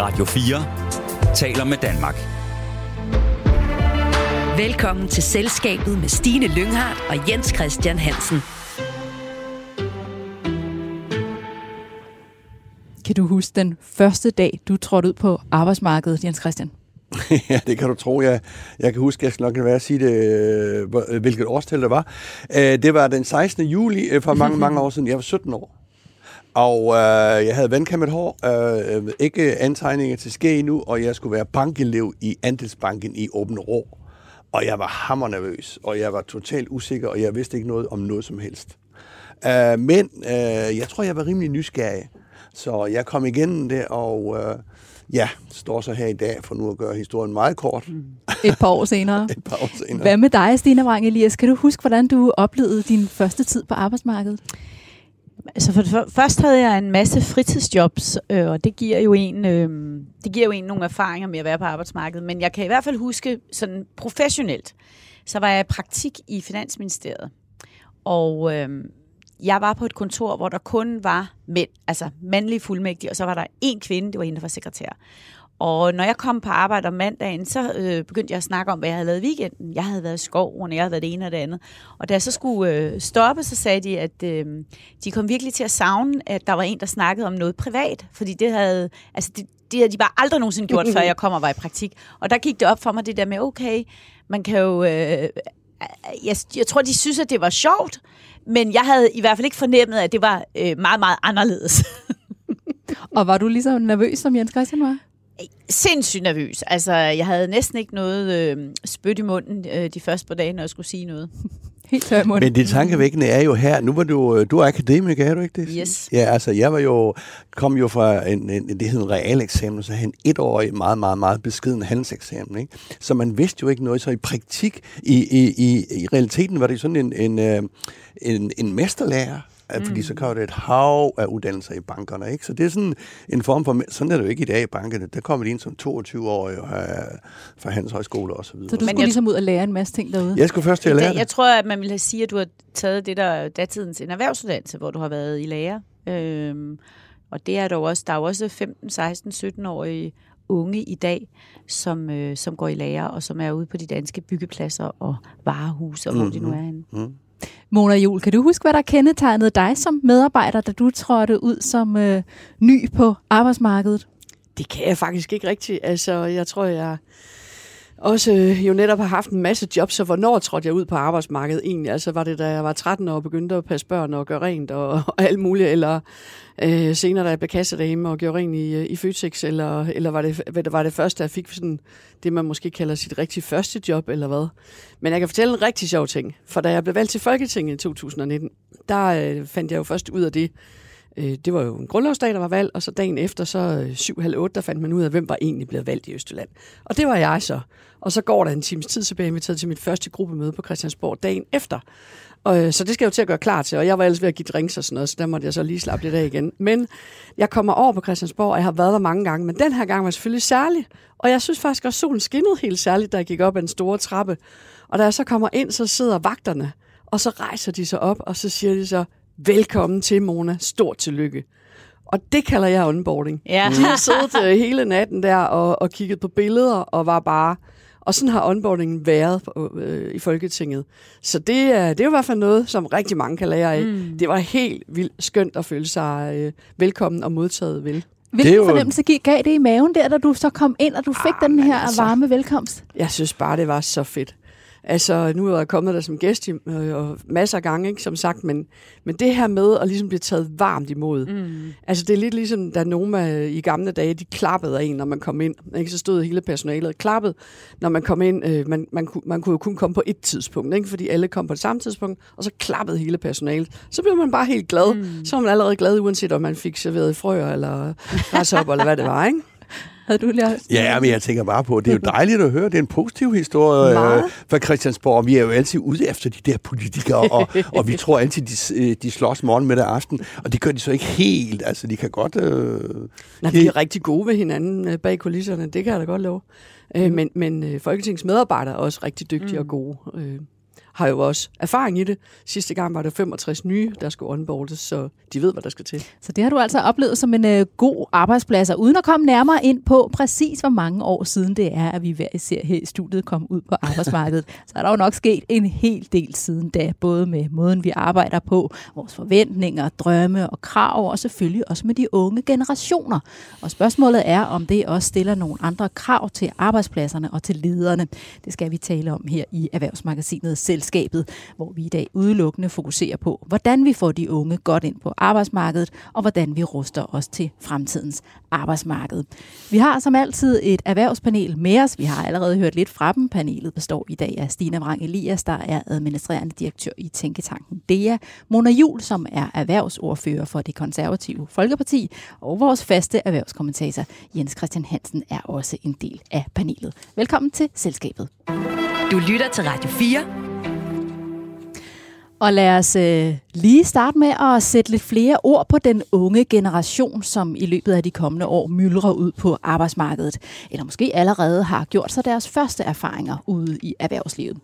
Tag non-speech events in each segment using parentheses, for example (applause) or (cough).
Radio 4 taler med Danmark. Velkommen til Selskabet med Stine Lynghardt og Jens Christian Hansen. Kan du huske den første dag, du trådte ud på arbejdsmarkedet, Jens Christian? (laughs) ja, det kan du tro. Jeg, jeg kan huske, jeg skal nok være at sige det, øh, hvilket årstal det var. Øh, det var den 16. juli øh, for mange, (laughs) mange år siden. Jeg var 17 år. Og øh, jeg havde vandkammet hår, øh, ikke antegninger til ske endnu, og jeg skulle være bankelev i Andelsbanken i Åben Rå. Og jeg var hammernervøs, og jeg var totalt usikker, og jeg vidste ikke noget om noget som helst. Øh, men øh, jeg tror, jeg var rimelig nysgerrig. Så jeg kom igennem det, og øh, ja, står så her i dag for nu at gøre historien meget kort. Et par år senere. (laughs) Et par år senere. Hvad med dig, Stina Wang Elias? Kan du huske, hvordan du oplevede din første tid på arbejdsmarkedet? Altså for, for, først havde jeg en masse fritidsjobs, øh, og det giver jo en øh, det giver jo en nogle erfaringer med at være på arbejdsmarkedet, men jeg kan i hvert fald huske sådan professionelt, så var jeg i praktik i Finansministeriet. Og øh, jeg var på et kontor, hvor der kun var mænd, altså mandlige fuldmægtige, og så var der en kvinde, det var hende, der var sekretær. Og når jeg kom på arbejde om mandagen, så øh, begyndte jeg at snakke om, hvad jeg havde lavet i weekenden. Jeg havde været i skoven, jeg havde været det ene og det andet. Og da jeg så skulle øh, stoppe, så sagde de, at øh, de kom virkelig til at savne, at der var en, der snakkede om noget privat. Fordi det havde, altså det, det havde de bare aldrig nogensinde gjort, før (laughs) jeg kom og var i praktik. Og der gik det op for mig, det der med, okay, man kan jo... Øh, jeg, jeg tror, de synes, at det var sjovt, men jeg havde i hvert fald ikke fornemmet, at det var øh, meget, meget anderledes. (laughs) og var du lige så nervøs, som Jens Christian var? Sindssygt nervøs. Altså, jeg havde næsten ikke noget øh, spyt i munden øh, de første par dage, når jeg skulle sige noget. (laughs) Helt tør munden. Men det tankevækkende er jo her, nu var du, øh, du er akademiker, er du ikke det? Yes. Ja, altså jeg var jo, kom jo fra en, en det hed en realeksamen, så en etårig, meget, meget, meget beskeden handelseksamen, ikke? Så man vidste jo ikke noget, så i praktik, i, i, i, i realiteten var det sådan en, en, øh, en, en mesterlærer, Mm. Fordi så kommer det et hav af uddannelser i bankerne. Ikke? Så det er sådan en form for... Sådan er det jo ikke i dag i bankerne. Der kommer de ind som 22-årige og fra Handelshøjskole og så videre. Så du skulle ligesom ud og lære en masse ting derude? Jeg skulle først til at lære det. Jeg tror, at man ville sige, at du har taget det der datidens en erhvervsuddannelse, hvor du har været i lærer. Øhm, og det er der jo også, der er jo også 15, 16, 17-årige unge i dag, som, øh, som går i lære, og som er ude på de danske byggepladser og varehuse, og hvor mm-hmm. de nu er henne. Mm. Mona Jul, kan du huske, hvad der kendetegnede dig som medarbejder, da du trådte ud som øh, ny på arbejdsmarkedet? Det kan jeg faktisk ikke rigtigt. Altså, jeg tror, jeg også øh, jo netop har haft en masse jobs, så hvornår trådte jeg ud på arbejdsmarkedet egentlig? Altså var det, da jeg var 13 år og begyndte at passe børn og gøre rent og, (laughs) og alt muligt, eller øh, senere, da jeg blev kassedame og gjorde rent i, øh, i Føtex, eller, eller var, det, var det første, jeg fik sådan det, man måske kalder sit rigtig første job, eller hvad? Men jeg kan fortælle en rigtig sjov ting, for da jeg blev valgt til Folketinget i 2019, der øh, fandt jeg jo først ud af det, øh, det var jo en grundlovsdag, der var valgt, og så dagen efter, så øh, 7.30, der fandt man ud af, hvem var egentlig blevet valgt i Østjylland. Og det var jeg så. Og så går der en times tid, så bliver jeg inviteret til mit første gruppemøde på Christiansborg dagen efter. Og, øh, så det skal jeg jo til at gøre klar til, og jeg var ellers ved at give drinks og sådan noget, så der måtte jeg så lige slappe lidt af igen. Men jeg kommer over på Christiansborg, og jeg har været der mange gange, men den her gang var selvfølgelig særlig. Og jeg synes faktisk også, at solen skinnede helt særligt, da jeg gik op ad den store trappe. Og da jeg så kommer ind, så sidder vagterne, og så rejser de sig op, og så siger de så, velkommen til Mona, stort tillykke. Og det kalder jeg onboarding. Ja. De har siddet øh, hele natten der og, og kigget på billeder og var bare... Og sådan har onboardingen været øh, i Folketinget. Så det, er, det er jo i hvert fald noget, som rigtig mange kan lære af. Mm. Det var helt vildt skønt at føle sig øh, velkommen og modtaget vel. Hvilken jo... fornemmelse gav det i maven der, da du så kom ind, og du fik ah, den her altså, varme velkomst? Jeg synes bare, det var så fedt. Altså, nu er jeg kommet der som gæst i, øh, og masser af gange, ikke, som sagt, men, men det her med at ligesom blive taget varmt imod. Mm. Altså, det er lidt ligesom, da Noma i gamle dage, de klappede af en, når man kom ind. Ikke? Så stod hele personalet klappet, når man kom ind. Øh, man, man, man kunne jo kun komme på et tidspunkt, ikke? fordi alle kom på det samme tidspunkt, og så klappede hele personalet. Så blev man bare helt glad. Mm. Så var man allerede glad, uanset om man fik serveret frøer eller græshopper, eller hvad det var, ikke? Havde du lært? Ja, men jeg tænker bare på, det er jo dejligt at høre. Det er en positiv historie øh, fra Christiansborg. Vi er jo altid ude efter de der politikere, og, og vi tror altid, de, øh, de slås morgen med aften. Og det gør de så ikke helt. Altså, de kan godt... Øh, Nej, de er rigtig gode ved hinanden øh, bag kulisserne. Det kan jeg da godt love. Mm. men men Folketingets medarbejdere er også rigtig dygtige mm. og gode. Har jo også erfaring i det. Sidste gang var der 65 nye, der skulle onboardes, så de ved, hvad der skal til. Så det har du altså oplevet som en øh, god arbejdsplads, og uden at komme nærmere ind på præcis, hvor mange år siden det er, at vi hver især her i studiet kom ud på arbejdsmarkedet, (laughs) så er der jo nok sket en hel del siden da, både med måden, vi arbejder på, vores forventninger, drømme og krav, og selvfølgelig også med de unge generationer. Og spørgsmålet er, om det også stiller nogle andre krav til arbejdspladserne og til lederne. Det skal vi tale om her i Erhvervsmagasinet Selskabet, hvor vi i dag udelukkende fokuserer på, hvordan vi får de unge godt ind på arbejdsmarkedet, og hvordan vi ruster os til fremtidens arbejdsmarked. Vi har som altid et erhvervspanel med os. Vi har allerede hørt lidt fra dem. Panelet består i dag af Stina Vrang Elias, der er administrerende direktør i Tænketanken DEA, Mona Jul, som er erhvervsordfører for det konservative Folkeparti, og vores faste erhvervskommentator Jens Christian Hansen er også en del af panelet. Velkommen til selskabet. Du lytter til Radio 4. Og lad os øh, lige starte med at sætte lidt flere ord på den unge generation, som i løbet af de kommende år myldrer ud på arbejdsmarkedet, eller måske allerede har gjort sig deres første erfaringer ude i erhvervslivet.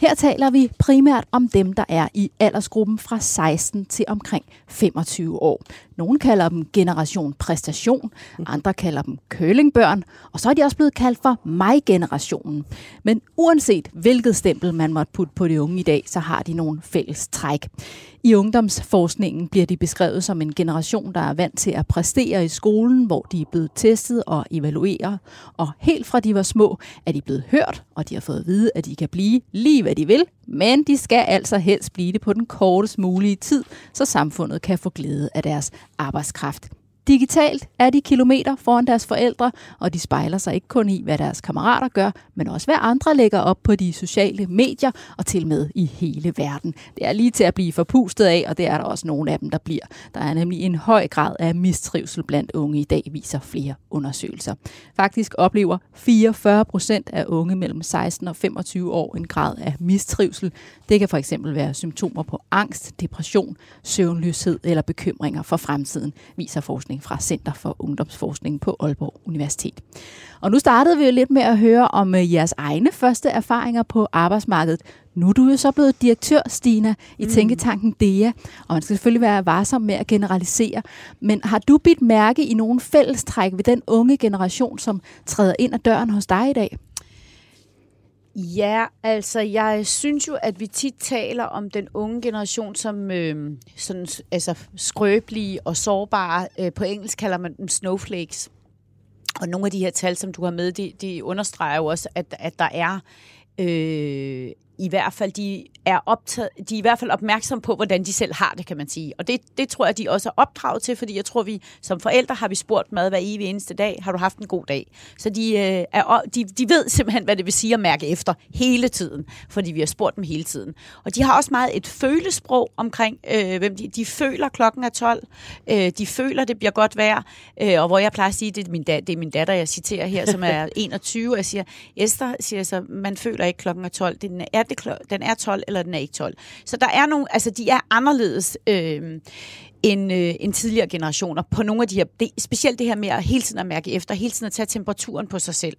Her taler vi primært om dem, der er i aldersgruppen fra 16 til omkring 25 år. Nogle kalder dem generation præstation, andre kalder dem kølingbørn, og så er de også blevet kaldt for mig-generationen. Men uanset hvilket stempel man måtte putte på de unge i dag, så har de nogle fælles træk. I ungdomsforskningen bliver de beskrevet som en generation, der er vant til at præstere i skolen, hvor de er blevet testet og evalueret. Og helt fra de var små, er de blevet hørt, og de har fået at vide, at de kan blive lige hvad de vil, men de skal altså helst blive det på den kortest mulige tid, så samfundet kan få glæde af deres arbejdskraft. Digitalt er de kilometer foran deres forældre, og de spejler sig ikke kun i, hvad deres kammerater gør, men også hvad andre lægger op på de sociale medier og til med i hele verden. Det er lige til at blive forpustet af, og det er der også nogle af dem, der bliver. Der er nemlig en høj grad af mistrivsel blandt unge i dag, viser flere undersøgelser. Faktisk oplever 44 procent af unge mellem 16 og 25 år en grad af mistrivsel. Det kan for eksempel være symptomer på angst, depression, søvnløshed eller bekymringer for fremtiden, viser forskning fra Center for Ungdomsforskning på Aalborg Universitet. Og nu startede vi jo lidt med at høre om øh, jeres egne første erfaringer på arbejdsmarkedet. Nu er du jo så blevet direktør, Stina, i mm. Tænketanken DEA, og man skal selvfølgelig være varsom med at generalisere. Men har du bidt mærke i nogle fællestræk ved den unge generation, som træder ind ad døren hos dig i dag? Ja, altså jeg synes jo, at vi tit taler om den unge generation som øh, sådan, altså, skrøbelige og sårbare. Øh, på engelsk kalder man dem snowflakes. Og nogle af de her tal, som du har med, de, de understreger jo også, at, at der er øh, i hvert fald, de er, optaget, de er i hvert fald opmærksom på, hvordan de selv har det, kan man sige. Og det, det tror jeg, de også er opdraget til, fordi jeg tror, vi som forældre har vi spurgt mad hver evig eneste dag, har du haft en god dag? Så de, øh, er, de, de ved simpelthen, hvad det vil sige at mærke efter hele tiden, fordi vi har spurgt dem hele tiden. Og de har også meget et følesprog omkring, øh, hvem de, de føler klokken er 12, øh, de føler, det bliver godt vejr, øh, og hvor jeg plejer at sige, det er min, da, det er min datter, jeg citerer her, som er (laughs) 21, og jeg siger, Esther siger så, man føler ikke klokken er 12, det er, det, den er 12, eller den er ikke 12. Så der er nogle, altså de er anderledes øh, end, øh, end tidligere generationer på nogle af de her, det, specielt det her med at hele tiden at mærke efter, hele tiden at tage temperaturen på sig selv.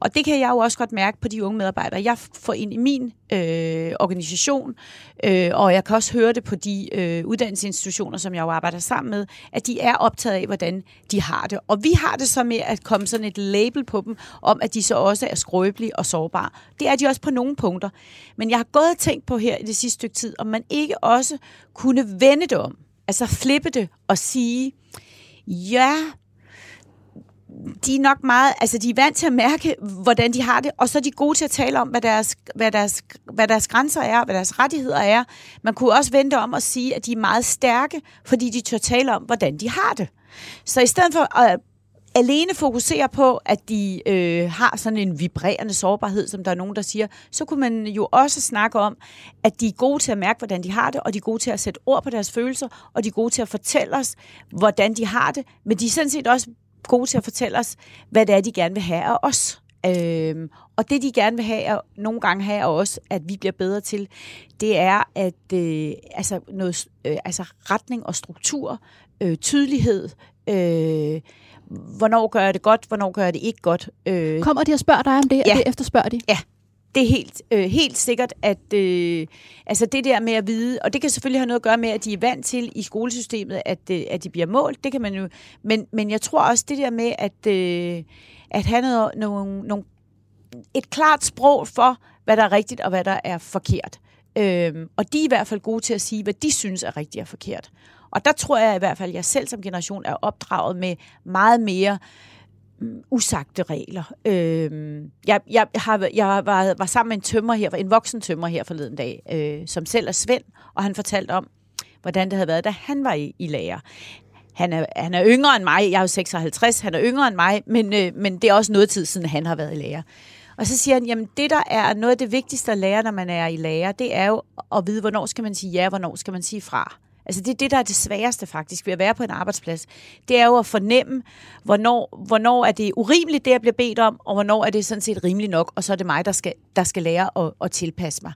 Og det kan jeg jo også godt mærke på de unge medarbejdere, jeg får ind i min øh, organisation, øh, og jeg kan også høre det på de øh, uddannelsesinstitutioner, som jeg jo arbejder sammen med, at de er optaget af, hvordan de har det. Og vi har det så med at komme sådan et label på dem, om at de så også er skrøbelige og sårbare. Det er de også på nogle punkter. Men jeg har gået og tænkt på her i det sidste stykke tid, om man ikke også kunne vende det om Altså flippe det og sige, ja, de er nok meget, altså de er vant til at mærke, hvordan de har det, og så er de gode til at tale om, hvad deres, hvad deres, hvad deres grænser er, hvad deres rettigheder er. Man kunne også vente om at sige, at de er meget stærke, fordi de tør tale om, hvordan de har det. Så i stedet for at alene fokuserer på, at de øh, har sådan en vibrerende sårbarhed, som der er nogen, der siger, så kunne man jo også snakke om, at de er gode til at mærke, hvordan de har det, og de er gode til at sætte ord på deres følelser, og de er gode til at fortælle os, hvordan de har det, men de er sådan set også gode til at fortælle os, hvad det er, de gerne vil have af os. Øhm, og det, de gerne vil have, og nogle gange have også, at vi bliver bedre til, det er at øh, altså noget, øh, altså retning og struktur, øh, tydelighed, øh, hvornår gør jeg det godt, hvornår gør jeg det ikke godt. Øh, Kommer de og spørger dig om det, ja. og det efterspørger de? Ja, det er helt, øh, helt sikkert, at øh, altså det der med at vide, og det kan selvfølgelig have noget at gøre med, at de er vant til i skolesystemet, at, øh, at de bliver målt, det kan man jo, men, men jeg tror også det der med, at, øh, at have noget, nogle, nogle, et klart sprog for, hvad der er rigtigt og hvad der er forkert. Øhm, og de er i hvert fald gode til at sige, hvad de synes er rigtigt og forkert. Og der tror jeg i hvert fald, at jeg selv som generation er opdraget med meget mere mm, usagte regler. Øh, jeg, jeg, har, jeg var, var sammen med en tømmer her, en voksen tømmer her forleden dag, øh, som selv er Svend, og han fortalte om, hvordan det havde været, da han var i, i lærer. Han er, han er yngre end mig, jeg er jo 56, han er yngre end mig, men, øh, men det er også noget tid siden, han har været i lærer. Og så siger han, jamen det der er noget af det vigtigste at lære, når man er i lærer, det er jo at vide, hvornår skal man sige ja, hvornår skal man sige fra. Altså det er det, der er det sværeste faktisk ved at være på en arbejdsplads. Det er jo at fornemme, hvornår, hvornår er det urimeligt, det jeg bliver bedt om, og hvornår er det sådan set rimeligt nok, og så er det mig, der skal, der skal lære at, at tilpasse mig.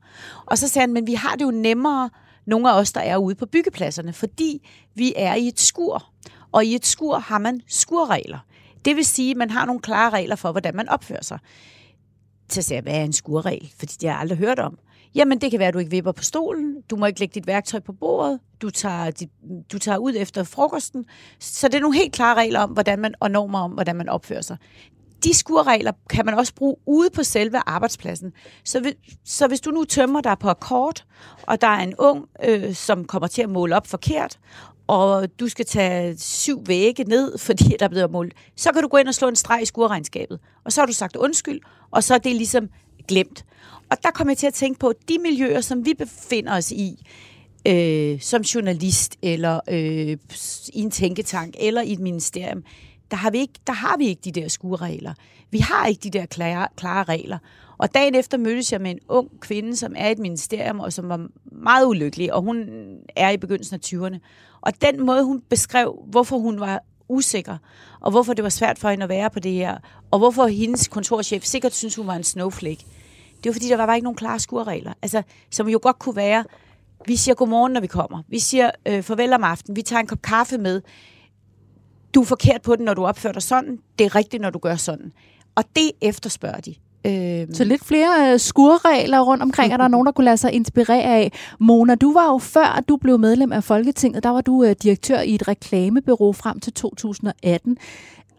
Og så sagde han, men vi har det jo nemmere, nogle af os, der er ude på byggepladserne, fordi vi er i et skur. Og i et skur har man skurregler. Det vil sige, at man har nogle klare regler for, hvordan man opfører sig. Så sagde jeg, hvad er en skurregel? Fordi det har jeg aldrig hørt om. Jamen, det kan være, at du ikke vipper på stolen, du må ikke lægge dit værktøj på bordet, du tager, dit, du tager ud efter frokosten. Så det er nogle helt klare regler om, hvordan man, og normer om, hvordan man opfører sig. De skurregler kan man også bruge ude på selve arbejdspladsen. Så, vi, så hvis du nu tømmer dig på akkord, og der er en ung, øh, som kommer til at måle op forkert, og du skal tage syv vægge ned, (laughs) fordi der er blevet målt, så kan du gå ind og slå en streg i skurregnskabet. Og så har du sagt undskyld, og så er det ligesom glemt. Og der kommer jeg til at tænke på, de miljøer, som vi befinder os i, øh, som journalist, eller øh, i en tænketank, eller i et ministerium, der har vi ikke, der har vi ikke de der skueregler. Vi har ikke de der klare, klare regler. Og dagen efter mødtes jeg med en ung kvinde, som er i et ministerium, og som var meget ulykkelig, og hun er i begyndelsen af 20'erne. Og den måde, hun beskrev, hvorfor hun var usikker, og hvorfor det var svært for hende at være på det her, og hvorfor hendes kontorchef sikkert synes, hun var en snowflake, det var fordi, der var bare ikke nogen klare skurregler. Altså, som jo godt kunne være, vi siger godmorgen, når vi kommer. Vi siger øh, farvel om aftenen. Vi tager en kop kaffe med. Du er forkert på den, når du opfører dig sådan. Det er rigtigt, når du gør sådan. Og det efterspørger de. Øhm. Så lidt flere øh, skurregler rundt omkring, og der er nogen, der kunne lade sig inspirere af. Mona, du var jo før du blev medlem af Folketinget, der var du øh, direktør i et reklamebureau frem til 2018.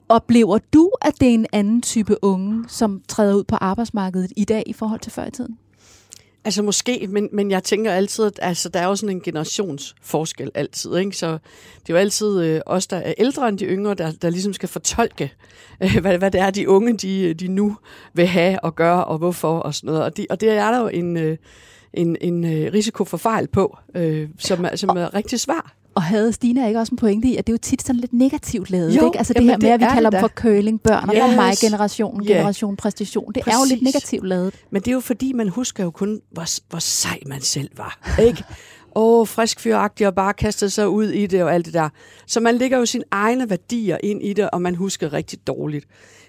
Oplever du, at det er en anden type unge, som træder ud på arbejdsmarkedet i dag i forhold til før i tiden? Altså måske, men, men jeg tænker altid, at altså, der er jo sådan en generationsforskel altid. Ikke? Så det er jo altid øh, os, der er ældre end de yngre, der, der ligesom skal fortolke, øh, hvad, hvad det er, de unge de, de nu vil have og gøre, og hvorfor og sådan noget. Og, de, og det er der jo en, øh, en, en øh, risiko for fejl på, øh, som, som er rigtig svær. Og havde Stine ikke også en pointe i, at det er jo tit sådan lidt negativt lavet, jo, ikke? Altså det her med, at vi kalder dem for curling, børn, yes. og mig generation, yeah. generation præstation. Det Præcis. er jo lidt negativt lavet. Men det er jo fordi, man husker jo kun, hvor, hvor sej man selv var, ikke? Åh, oh, frisk fyragtig og bare kaste sig ud i det og alt det der. Så man lægger jo sine egne værdier ind i det, og man husker rigtig dårligt.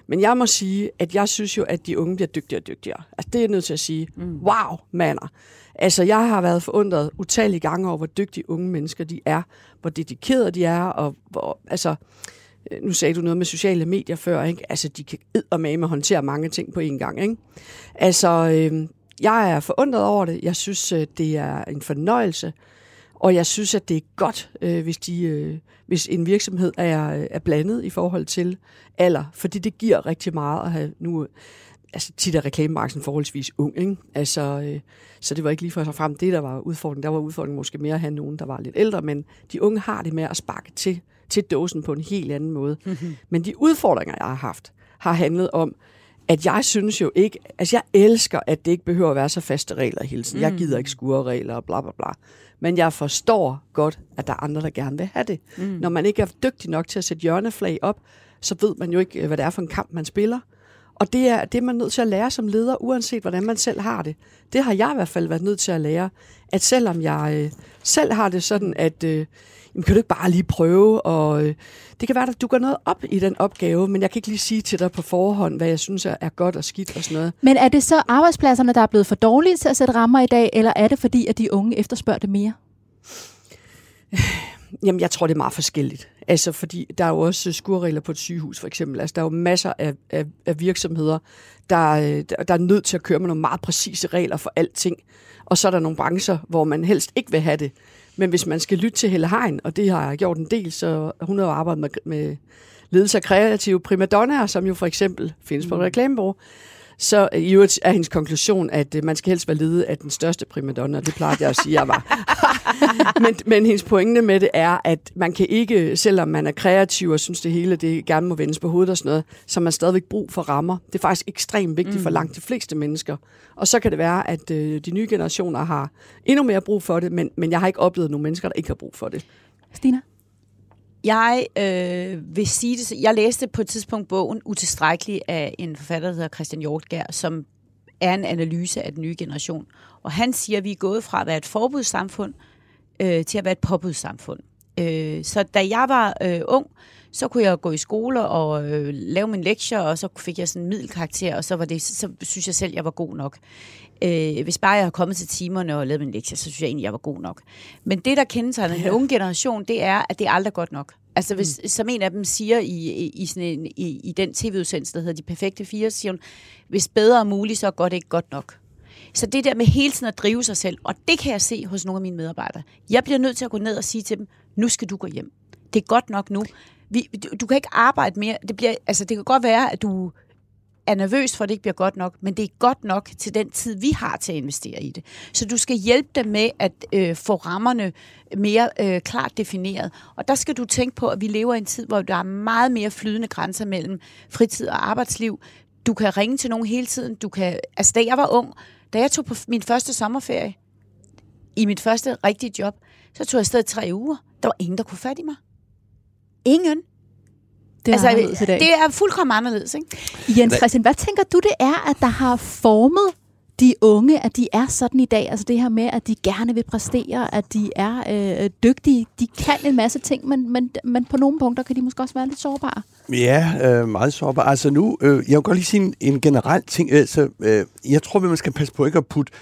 Men jeg må sige, at jeg synes jo, at de unge bliver dygtigere og dygtigere. Altså, det er jeg nødt til at sige. Mm. Wow, mander. Altså, jeg har været forundret utallige gange over, hvor dygtige unge mennesker de er, hvor dedikerede de er, og hvor, altså, øh, nu sagde du noget med sociale medier før, ikke? Altså, de kan med håndtere mange ting på én gang, ikke? Altså, øh, jeg er forundret over det. Jeg synes, øh, det er en fornøjelse, og jeg synes, at det er godt, øh, hvis, de, øh, hvis en virksomhed er, øh, er blandet i forhold til alder, fordi det giver rigtig meget at have nu altså tit er reklamebranchen forholdsvis ung, ikke? Altså, øh, så det var ikke lige for sig frem det, der var udfordringen. Der var udfordringen måske mere at have nogen, der var lidt ældre, men de unge har det med at sparke til, til dåsen på en helt anden måde. Mm-hmm. (laughs) Men de udfordringer, jeg har haft, har handlet om, at jeg synes jo ikke, altså jeg elsker, at det ikke behøver at være så faste regler hele tiden. Mm. Jeg gider ikke regler og bla bla bla. Men jeg forstår godt, at der er andre, der gerne vil have det. Mm. Når man ikke er dygtig nok til at sætte hjørneflag op, så ved man jo ikke, hvad det er for en kamp, man spiller. Og det er det, er man nødt til at lære som leder, uanset hvordan man selv har det. Det har jeg i hvert fald været nødt til at lære, at selvom jeg øh, selv har det sådan, at øh, jamen, kan du ikke bare lige prøve, og øh, det kan være, at du går noget op i den opgave, men jeg kan ikke lige sige til dig på forhånd, hvad jeg synes er, er godt og skidt og sådan noget. Men er det så arbejdspladserne, der er blevet for dårlige til at sætte rammer i dag, eller er det fordi, at de unge efterspørger det mere? (laughs) Jamen, jeg tror, det er meget forskelligt. Altså, fordi der er jo også skurregler på et sygehus, for eksempel. Altså, der er jo masser af, af, af virksomheder, der, øh, der, der er nødt til at køre med nogle meget præcise regler for alting. Og så er der nogle brancher, hvor man helst ikke vil have det. Men hvis man skal lytte til Helle Hein, og det har jeg gjort en del, så hun har jo arbejdet med, med ledelse af kreative primadonnaer, som jo for eksempel findes på et reklamebureau, så i øvrigt er hendes konklusion, at øh, man skal helst være ledet af den største primadonna, det plejede jeg at sige, jeg var. (laughs) men, men hendes pointe med det er, at man kan ikke, selvom man er kreativ og synes det hele, det gerne må vendes på hovedet og sådan noget, så man stadigvæk brug for rammer. Det er faktisk ekstremt vigtigt mm. for langt de fleste mennesker. Og så kan det være, at øh, de nye generationer har endnu mere brug for det, men, men jeg har ikke oplevet nogle mennesker, der ikke har brug for det. Stina? Jeg øh, vil sige det, jeg læste på et tidspunkt bogen Utilstrækkelig af en forfatter, der hedder Christian Hjortgær, som er en analyse af den nye generation. Og han siger, at vi er gået fra at være et forbudssamfund øh, til at være et påbudssamfund. Øh, så da jeg var øh, ung, så kunne jeg gå i skole og øh, lave min lektier, og så fik jeg sådan en middelkarakter, og så, var det, så synes jeg selv, jeg var god nok. Øh, hvis bare jeg har kommet til timerne og lavet min lektier, så synes jeg egentlig, jeg var god nok. Men det, der kendetegner den unge generation, det er, at det er aldrig godt nok. Altså, hvis, mm. som en af dem siger i, i, i, sådan en, i, i den tv-udsendelse, der hedder De Perfekte Fire, siger hun, hvis bedre er muligt, så går det ikke godt nok. Så det der med hele tiden at drive sig selv, og det kan jeg se hos nogle af mine medarbejdere. Jeg bliver nødt til at gå ned og sige til dem, nu skal du gå hjem. Det er godt nok nu. Vi, du, du kan ikke arbejde mere. Det, bliver, altså, det kan godt være, at du er nervøs for, at det ikke bliver godt nok, men det er godt nok til den tid, vi har til at investere i det. Så du skal hjælpe dem med at øh, få rammerne mere øh, klart defineret. Og der skal du tænke på, at vi lever i en tid, hvor der er meget mere flydende grænser mellem fritid og arbejdsliv. Du kan ringe til nogen hele tiden. Du kan, altså, da jeg var ung, da jeg tog på min første sommerferie, i mit første rigtige job, så tog jeg afsted tre uger. Der var ingen, der kunne fat i mig. Ingen. Det er altså, i det er fuldkommen anderledes, ikke? Jens Christian, hvad tænker du, det er, at der har formet de unge, at de er sådan i dag? Altså det her med, at de gerne vil præstere, at de er øh, dygtige. De kan en masse ting, men, men, men på nogle punkter kan de måske også være lidt sårbare. Ja, øh, meget sårbare. Altså nu, øh, jeg vil godt lige sige en, en generel ting. Altså, øh, jeg tror, at man skal passe på ikke at putte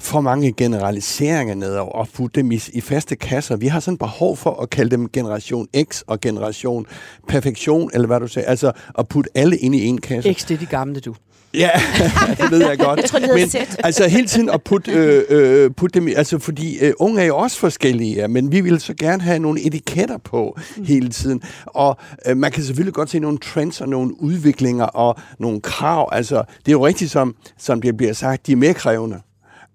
for mange generaliseringer ned og putte dem i, i faste kasser. Vi har sådan behov for at kalde dem generation X og generation perfektion, eller hvad du sagde. Altså at putte alle ind i en kasse. X, det er de gamle, du. Ja, (laughs) det ved jeg godt. Jeg tror, det men sæt. altså hele tiden at putte, øh, øh, putte dem i, altså fordi øh, unge er jo også forskellige, ja, men vi vil så gerne have nogle etiketter på mm. hele tiden. Og øh, man kan selvfølgelig godt se nogle trends og nogle udviklinger og nogle krav. Altså det er jo rigtigt, som, som det bliver sagt, de er mere krævende.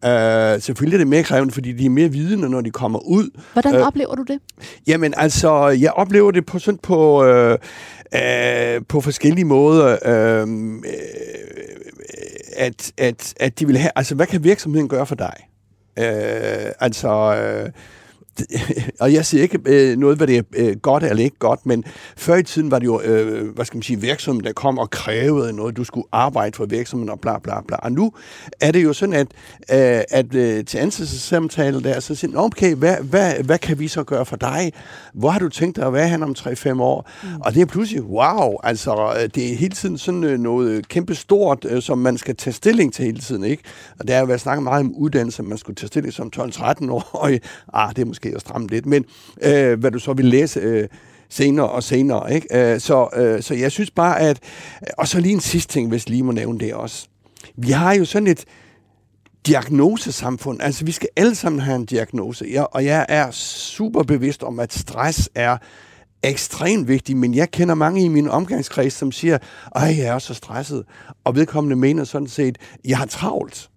Uh, selvfølgelig er det mere krævende, fordi de er mere vidende, når de kommer ud. Hvordan uh, oplever du det? Jamen altså, jeg oplever det på sådan på, uh, øh, på forskellige måder. Øhm, øh, at, at, at de vil have, altså hvad kan virksomheden gøre for dig? Øh, altså, øh, (laughs) og jeg siger ikke øh, noget, hvad det er øh, godt eller ikke godt, men før i tiden var det jo, øh, hvad skal man sige, virksomheden, der kom og krævede noget, du skulle arbejde for virksomheden og bla bla bla. Og nu er det jo sådan, at, øh, at øh, til ansættelsessamtale der, så siger okay, hvad, hvad, hvad kan vi så gøre for dig? Hvor har du tænkt dig at være hen om 3-5 år? Mm. Og det er pludselig, wow, altså det er hele tiden sådan øh, noget kæmpe stort, øh, som man skal tage stilling til hele tiden, ikke? Og der er jo været snakket meget om uddannelse, man skulle tage stilling som 12-13 år. (laughs) ah, det er måske måske at stramme lidt, men øh, hvad du så vil læse øh, senere og senere. Ikke? Øh, så, øh, så jeg synes bare, at... Og så lige en sidste ting, hvis lige må nævne det også. Vi har jo sådan et diagnosesamfund. Altså, vi skal alle sammen have en diagnose. Jeg, og jeg er super bevidst om, at stress er ekstremt vigtigt, men jeg kender mange i min omgangskreds, som siger, at jeg er så stresset. Og vedkommende mener sådan set, jeg har travlt.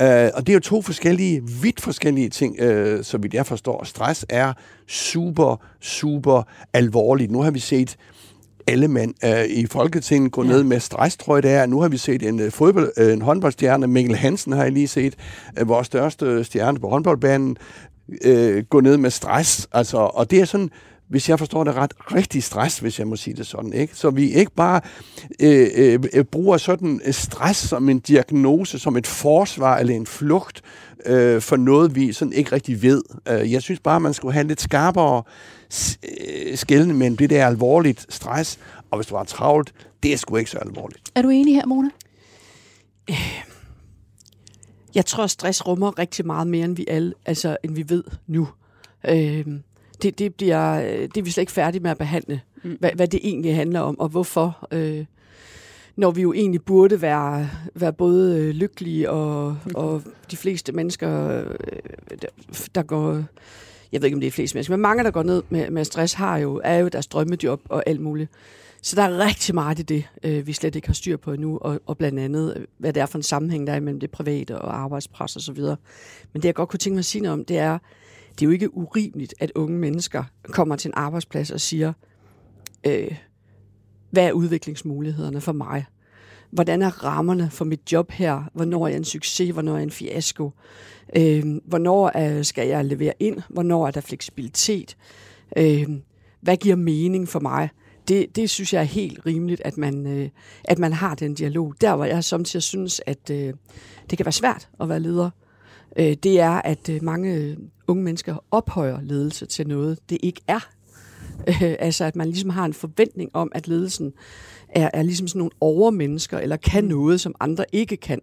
Uh, og det er jo to forskellige, vidt forskellige ting, uh, så vidt jeg forstår. Stress er super, super alvorligt. Nu har vi set alle mænd uh, i Folketinget gå ja. ned med stress, tror jeg det er. Nu har vi set en, uh, fodbold, uh, en håndboldstjerne, Mikkel Hansen har jeg lige set, uh, vores største stjerne på håndboldbanen, uh, gå ned med stress. Altså, og det er sådan hvis jeg forstår det ret, rigtig stress, hvis jeg må sige det sådan. Ikke? Så vi ikke bare øh, øh, øh bruger sådan stress som en diagnose, som et forsvar eller en flugt øh, for noget, vi sådan ikke rigtig ved. Øh, jeg synes bare, man skulle have lidt skarpere øh, skældende mellem det der alvorligt stress, og hvis du har travlt, det er sgu ikke så alvorligt. Er du enig her, Mona? Jeg tror, stress rummer rigtig meget mere, end vi, alle, altså, end vi ved nu. Øh, det, det, bliver, øh, det er vi slet ikke færdige med at behandle, mm. hvad, hvad det egentlig handler om, og hvorfor. Øh, når vi jo egentlig burde være, være både øh, lykkelige, og, og de fleste mennesker, øh, der, der går... Jeg ved ikke, om det er flest mennesker, men mange, der går ned med, med stress, har jo, er jo deres drømmejob og alt muligt. Så der er rigtig meget i det, øh, vi slet ikke har styr på endnu, og, og blandt andet, hvad det er for en sammenhæng, der er mellem det private og arbejdspres og så videre. Men det, jeg godt kunne tænke mig at sige noget om, det er, det er jo ikke urimeligt, at unge mennesker kommer til en arbejdsplads og siger, øh, hvad er udviklingsmulighederne for mig? Hvordan er rammerne for mit job her? Hvornår er jeg en succes? Hvornår er jeg en fiasko? Øh, hvornår er, skal jeg levere ind? Hvornår er der fleksibilitet? Øh, hvad giver mening for mig? Det, det synes jeg er helt rimeligt, at man, øh, at man har den dialog. Der, hvor jeg samtidig synes, at øh, det kan være svært at være leder, øh, det er, at øh, mange unge mennesker ophøjer ledelse til noget, det ikke er. Øh, altså, at man ligesom har en forventning om, at ledelsen er, er ligesom sådan nogle overmennesker, eller kan mm. noget, som andre ikke kan.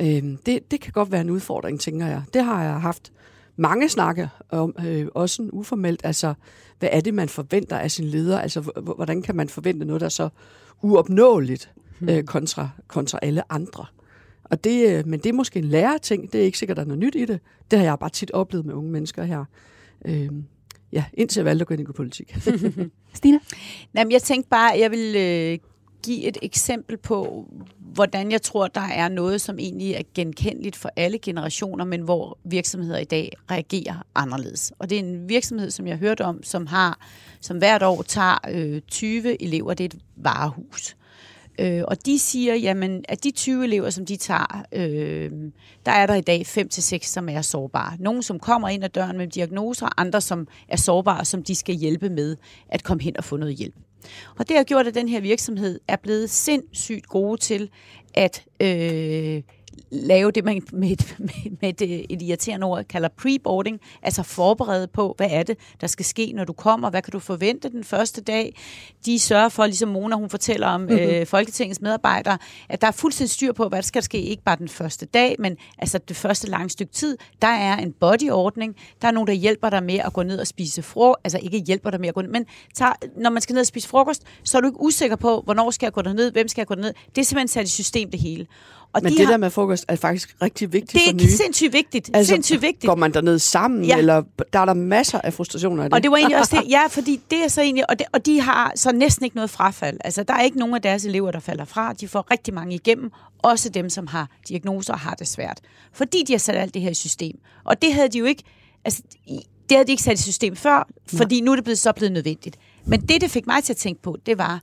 Øh, det, det kan godt være en udfordring, tænker jeg. Det har jeg haft mange snakke om, øh, også uformelt. Altså, hvad er det, man forventer af sin leder? Altså, hvordan kan man forvente noget, der er så uopnåeligt mm. øh, kontra, kontra alle andre? Og det, øh, men det er måske en lærerting. Det er ikke sikkert, der er noget nyt i det. Det har jeg bare tit oplevet med unge mennesker her. Øh, ja, indtil jeg valgte at gå ind i politik. (laughs) Stina? Jamen, jeg tænkte bare, jeg vil øh, give et eksempel på, hvordan jeg tror, der er noget, som egentlig er genkendeligt for alle generationer, men hvor virksomheder i dag reagerer anderledes. Og det er en virksomhed, som jeg har hørt om, som har, som hvert år tager øh, 20 elever. Det er et varehus. Øh, og de siger, jamen, at de 20 elever, som de tager, øh, der er der i dag 5-6, som er sårbare. Nogle, som kommer ind ad døren med diagnoser, andre, som er sårbare, som de skal hjælpe med at komme hen og få noget hjælp. Og det har gjort, at den her virksomhed er blevet sindssygt gode til at øh, lave det, man (laughs) med et, med et, et irriterende ord kalder preboarding, altså forberede på, hvad er det, der skal ske, når du kommer, hvad kan du forvente den første dag. De sørger for, ligesom Mona hun fortæller om mm-hmm. øh, Folketingets medarbejdere, at der er fuldstændig styr på, hvad der skal ske, ikke bare den første dag, men altså det første lange stykke tid. Der er en bodyordning, der er nogen, der hjælper dig med at gå ned og spise frokost, altså ikke hjælper dig med at gå ned, men tager, når man skal ned og spise frokost, så er du ikke usikker på, hvornår skal jeg gå ned, hvem skal jeg gå ned. Det er simpelthen sat i system det hele. Og Men de det har, der med frokost er faktisk rigtig vigtigt det er for nye. sindssygt vigtigt. Altså, sindssygt vigtigt. Går man derned sammen, ja. eller der er der masser af frustrationer af det? Og det var egentlig også det, (laughs) ja, fordi det er så egentlig, og, det, og de har så næsten ikke noget frafald. Altså, der er ikke nogen af deres elever, der falder fra. De får rigtig mange igennem, også dem, som har diagnoser og har det svært. Fordi de har sat alt det her i system. Og det havde de jo ikke, altså, det havde de ikke sat i system før, fordi nu er det blevet, så blevet nødvendigt. Men det, det fik mig til at tænke på, det var,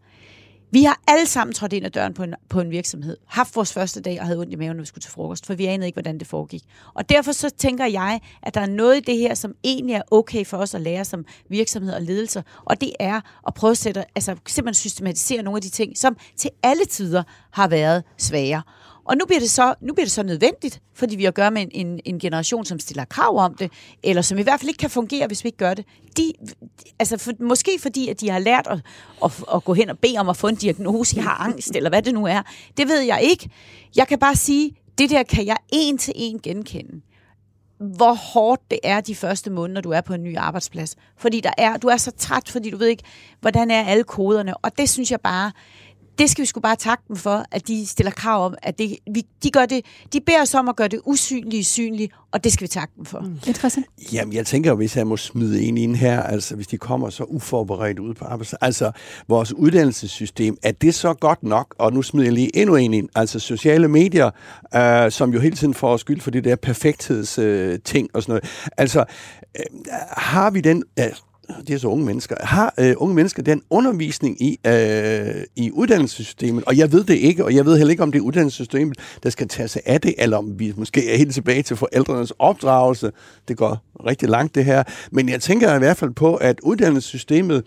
vi har alle sammen trådt ind ad døren på en, på en virksomhed, haft vores første dag og havde ondt i maven, når vi skulle til frokost, for vi anede ikke, hvordan det foregik. Og derfor så tænker jeg, at der er noget i det her, som egentlig er okay for os at lære som virksomhed og ledelse, og det er at prøve at sætte, altså simpelthen systematisere nogle af de ting, som til alle tider har været svære. Og nu bliver det så, nu bliver det så nødvendigt, fordi vi har at gøre med en, en, en generation, som stiller krav om det, eller som i hvert fald ikke kan fungere, hvis vi ikke gør det. De, altså for, måske fordi, at de har lært at, at, at gå hen og bede om at få en diagnose, jeg har angst, eller hvad det nu er. Det ved jeg ikke. Jeg kan bare sige, det der kan jeg en til en genkende hvor hårdt det er de første måneder, du er på en ny arbejdsplads. Fordi der er, du er så træt, fordi du ved ikke, hvordan er alle koderne. Og det synes jeg bare, det skal vi sgu bare takke dem for, at de stiller krav om, at det, vi, de, gør det, de beder os om at gøre det usynlige synligt, og det skal vi takke dem for. Mm. Jamen, jeg tænker, hvis jeg må smide en ind her, altså hvis de kommer så uforberedt ud på arbejde, altså vores uddannelsessystem, er det så godt nok? Og nu smider jeg lige endnu en ind, altså sociale medier, øh, som jo hele tiden får skyld for det der perfekthedsting øh, ting og sådan noget. Altså, øh, har vi den... Øh, det er så unge mennesker, har øh, unge mennesker den undervisning i, øh, i uddannelsessystemet, og jeg ved det ikke, og jeg ved heller ikke, om det er uddannelsessystemet, der skal tage sig af det, eller om vi måske er helt tilbage til forældrenes opdragelse. Det går rigtig langt det her, men jeg tænker i hvert fald på, at uddannelsessystemet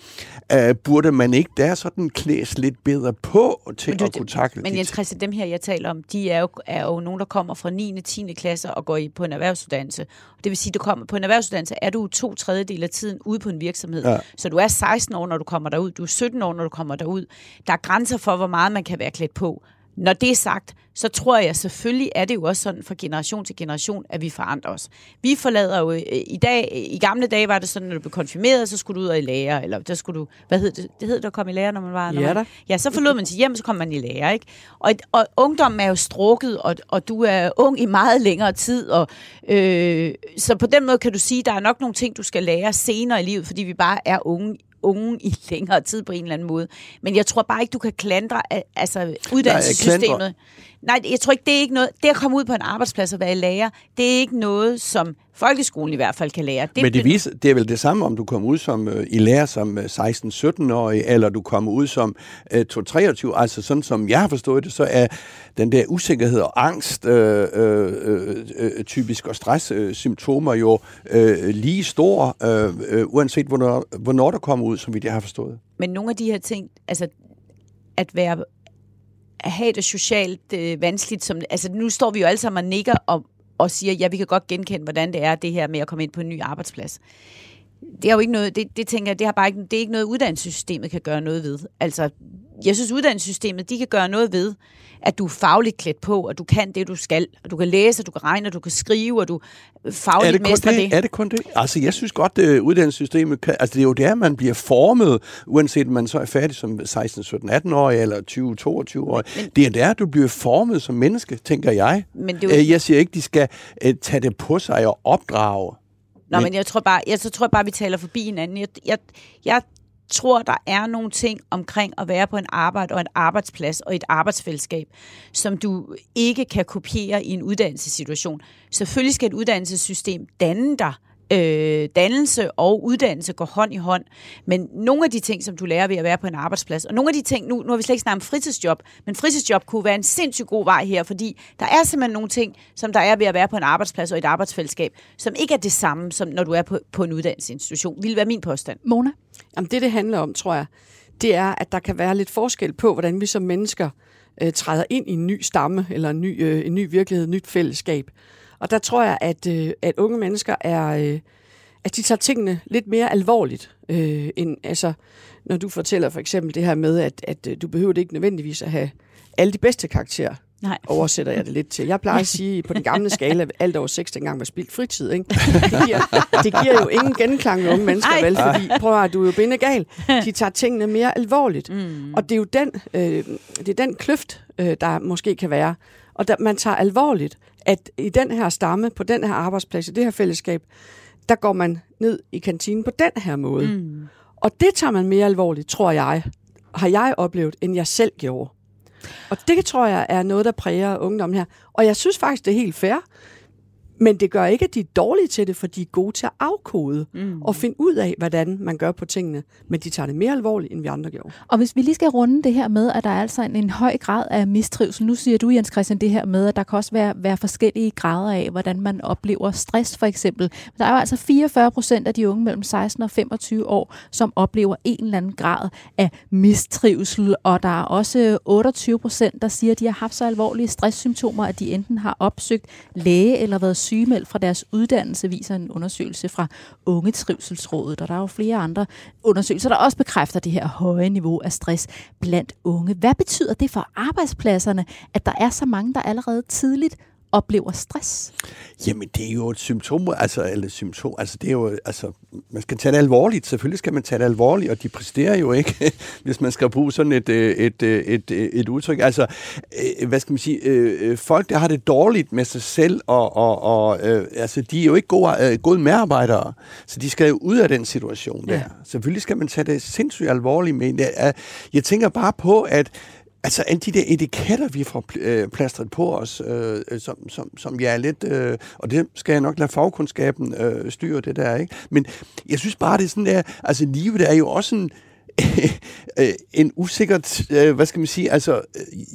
øh, burde man ikke der sådan klæs lidt bedre på til du, at kunne takle Men Jens Christian, dem her, jeg taler om, de er jo, er jo nogen, der kommer fra 9. og 10. klasse og går i, på en erhvervsuddannelse. Det vil sige, du kommer på en erhvervsuddannelse, er du to tredjedel af tiden ude på en virksomhed. Ja. Så du er 16 år, når du kommer derud. Du er 17 år, når du kommer derud. Der er grænser for, hvor meget man kan være klædt på Når det er sagt, så tror jeg selvfølgelig, er det jo også sådan fra generation til generation, at vi forandrer os. Vi forlader jo øh, i dag, i gamle dage var det sådan, når du blev konfirmeret, så skulle du ud og i lære, eller der skulle du, hvad hed det, det hed det at komme i lære, når man var? Når Ja man. Ja, så forlod man til hjem, så kom man i lære, ikke? Og, og ungdommen er jo strukket, og, og du er ung i meget længere tid, og øh, så på den måde kan du sige, der er nok nogle ting, du skal lære senere i livet, fordi vi bare er unge unge i (laughs) længere tid på en eller anden måde. Men jeg tror bare ikke, du kan klandre al- altså, uddannelsessystemet. klandre- Nej, jeg tror ikke, det er ikke noget... Det at komme ud på en arbejdsplads og være lærer, det er ikke noget, som folkeskolen i hvert fald kan lære. Det, Men det, viser, det er vel det samme, om du kommer ud som øh, i lærer som øh, 16-17-årig, eller du kommer ud som øh, 23 Altså sådan som jeg har forstået det, så er den der usikkerhed og angst, øh, øh, øh, øh, typisk og stresssymptomer øh, jo øh, lige store, øh, øh, uanset hvornår, hvornår du kommer ud, som vi det har forstået. Men nogle af de her ting, altså at være at have det socialt øh, vanskeligt, som, altså nu står vi jo alle sammen og nikker og, og siger, ja, vi kan godt genkende, hvordan det er, det her med at komme ind på en ny arbejdsplads. Det er jo ikke noget, det, det tænker jeg, det, har bare ikke, det er ikke noget, uddannelsessystemet kan gøre noget ved. Altså, jeg synes, uddannelsessystemet, de kan gøre noget ved, at du er fagligt klædt på, og du kan det, du skal, og du kan læse, og du kan regne, og du kan skrive, og du Er fagligt det, kun mestrer det? det. er det kun det? Altså, jeg synes godt, at uddannelsessystemet kan... Altså, det er jo der, man bliver formet, uanset om man så er færdig som 16, 17, 18-årig eller 20, 22-årig. Det er der, du bliver formet som menneske, tænker jeg. Men det er jo Øh, Jeg siger ikke, de skal øh, tage det på sig og opdrage. Nå, Men- men jeg tror bare, jeg så tror jeg bare, vi taler forbi hinanden. Jeg, jeg, jeg tror, der er nogle ting omkring at være på en arbejde og en arbejdsplads og et arbejdsfællesskab, som du ikke kan kopiere i en uddannelsessituation. Selvfølgelig skal et uddannelsessystem danne dig. Øh, dannelse og uddannelse går hånd i hånd, men nogle af de ting, som du lærer ved at være på en arbejdsplads, og nogle af de ting, nu, nu har vi slet ikke snakket om fritidsjob, men fritidsjob kunne være en sindssygt god vej her, fordi der er simpelthen nogle ting, som der er ved at være på en arbejdsplads og et arbejdsfællesskab, som ikke er det samme, som når du er på, på en uddannelsesinstitution, vil være min påstand. Mona? Jamen det, det handler om, tror jeg, det er, at der kan være lidt forskel på, hvordan vi som mennesker øh, træder ind i en ny stamme, eller en ny, øh, en ny virkelighed, et nyt fællesskab. Og der tror jeg, at, øh, at unge mennesker er, øh, at de tager tingene lidt mere alvorligt, øh, end, altså, når du fortæller for eksempel det her med, at, at øh, du behøver det ikke nødvendigvis at have alle de bedste karakterer. Nej. Oversætter jeg det lidt til. Jeg plejer at sige på den gamle skala, alt over 6 dengang var spildt fritid. Ikke? Det, giver, det giver jo ingen genklang med unge mennesker, Ej. vel? Fordi, prøv at du er jo bindegal. De tager tingene mere alvorligt. Mm. Og det er jo den, øh, det er den kløft, øh, der måske kan være. Og der, man tager alvorligt, at i den her stamme, på den her arbejdsplads, i det her fællesskab, der går man ned i kantinen på den her måde. Mm. Og det tager man mere alvorligt, tror jeg, har jeg oplevet, end jeg selv gjorde. Og det tror jeg er noget, der præger ungdommen her. Og jeg synes faktisk, det er helt fair. Men det gør ikke, at de er dårlige til det, for de er gode til at afkode mm. og finde ud af, hvordan man gør på tingene. Men de tager det mere alvorligt, end vi andre gjorde. Og hvis vi lige skal runde det her med, at der er altså en, en høj grad af mistrivsel. Nu siger du, Jens Christian, det her med, at der kan også være, være forskellige grader af, hvordan man oplever stress for eksempel. Der er jo altså 44 procent af de unge mellem 16 og 25 år, som oplever en eller anden grad af mistrivsel. Og der er også 28 procent, der siger, at de har haft så alvorlige stresssymptomer, at de enten har opsøgt læge eller været sygemeldt fra deres uddannelse, viser en undersøgelse fra Unge Trivselsrådet. Og der er jo flere andre undersøgelser, der også bekræfter det her høje niveau af stress blandt unge. Hvad betyder det for arbejdspladserne, at der er så mange, der allerede tidligt oplever stress? Jamen, det er jo et symptom, altså, eller symptom, altså, det er jo, altså, man skal tage det alvorligt, selvfølgelig skal man tage det alvorligt, og de præsterer jo ikke, (laughs) hvis man skal bruge sådan et, øh, et, øh, et, et, et udtryk. Altså, øh, hvad skal man sige, øh, øh, folk, der har det dårligt med sig selv, og, og, og øh, altså, de er jo ikke gode, øh, gode medarbejdere, så de skal jo ud af den situation der. Ja. Selvfølgelig skal man tage det sindssygt alvorligt, men jeg, jeg tænker bare på, at Altså alle de der etiketter, vi får pl- øh, plastret på os, øh, øh, som, som, som jeg er lidt... Øh, og det skal jeg nok lade fagkundskaben øh, styre det der, ikke? Men jeg synes bare, det er sådan der... Altså livet er jo også en... (laughs) Øh, en usikkert, øh, hvad skal man sige, altså,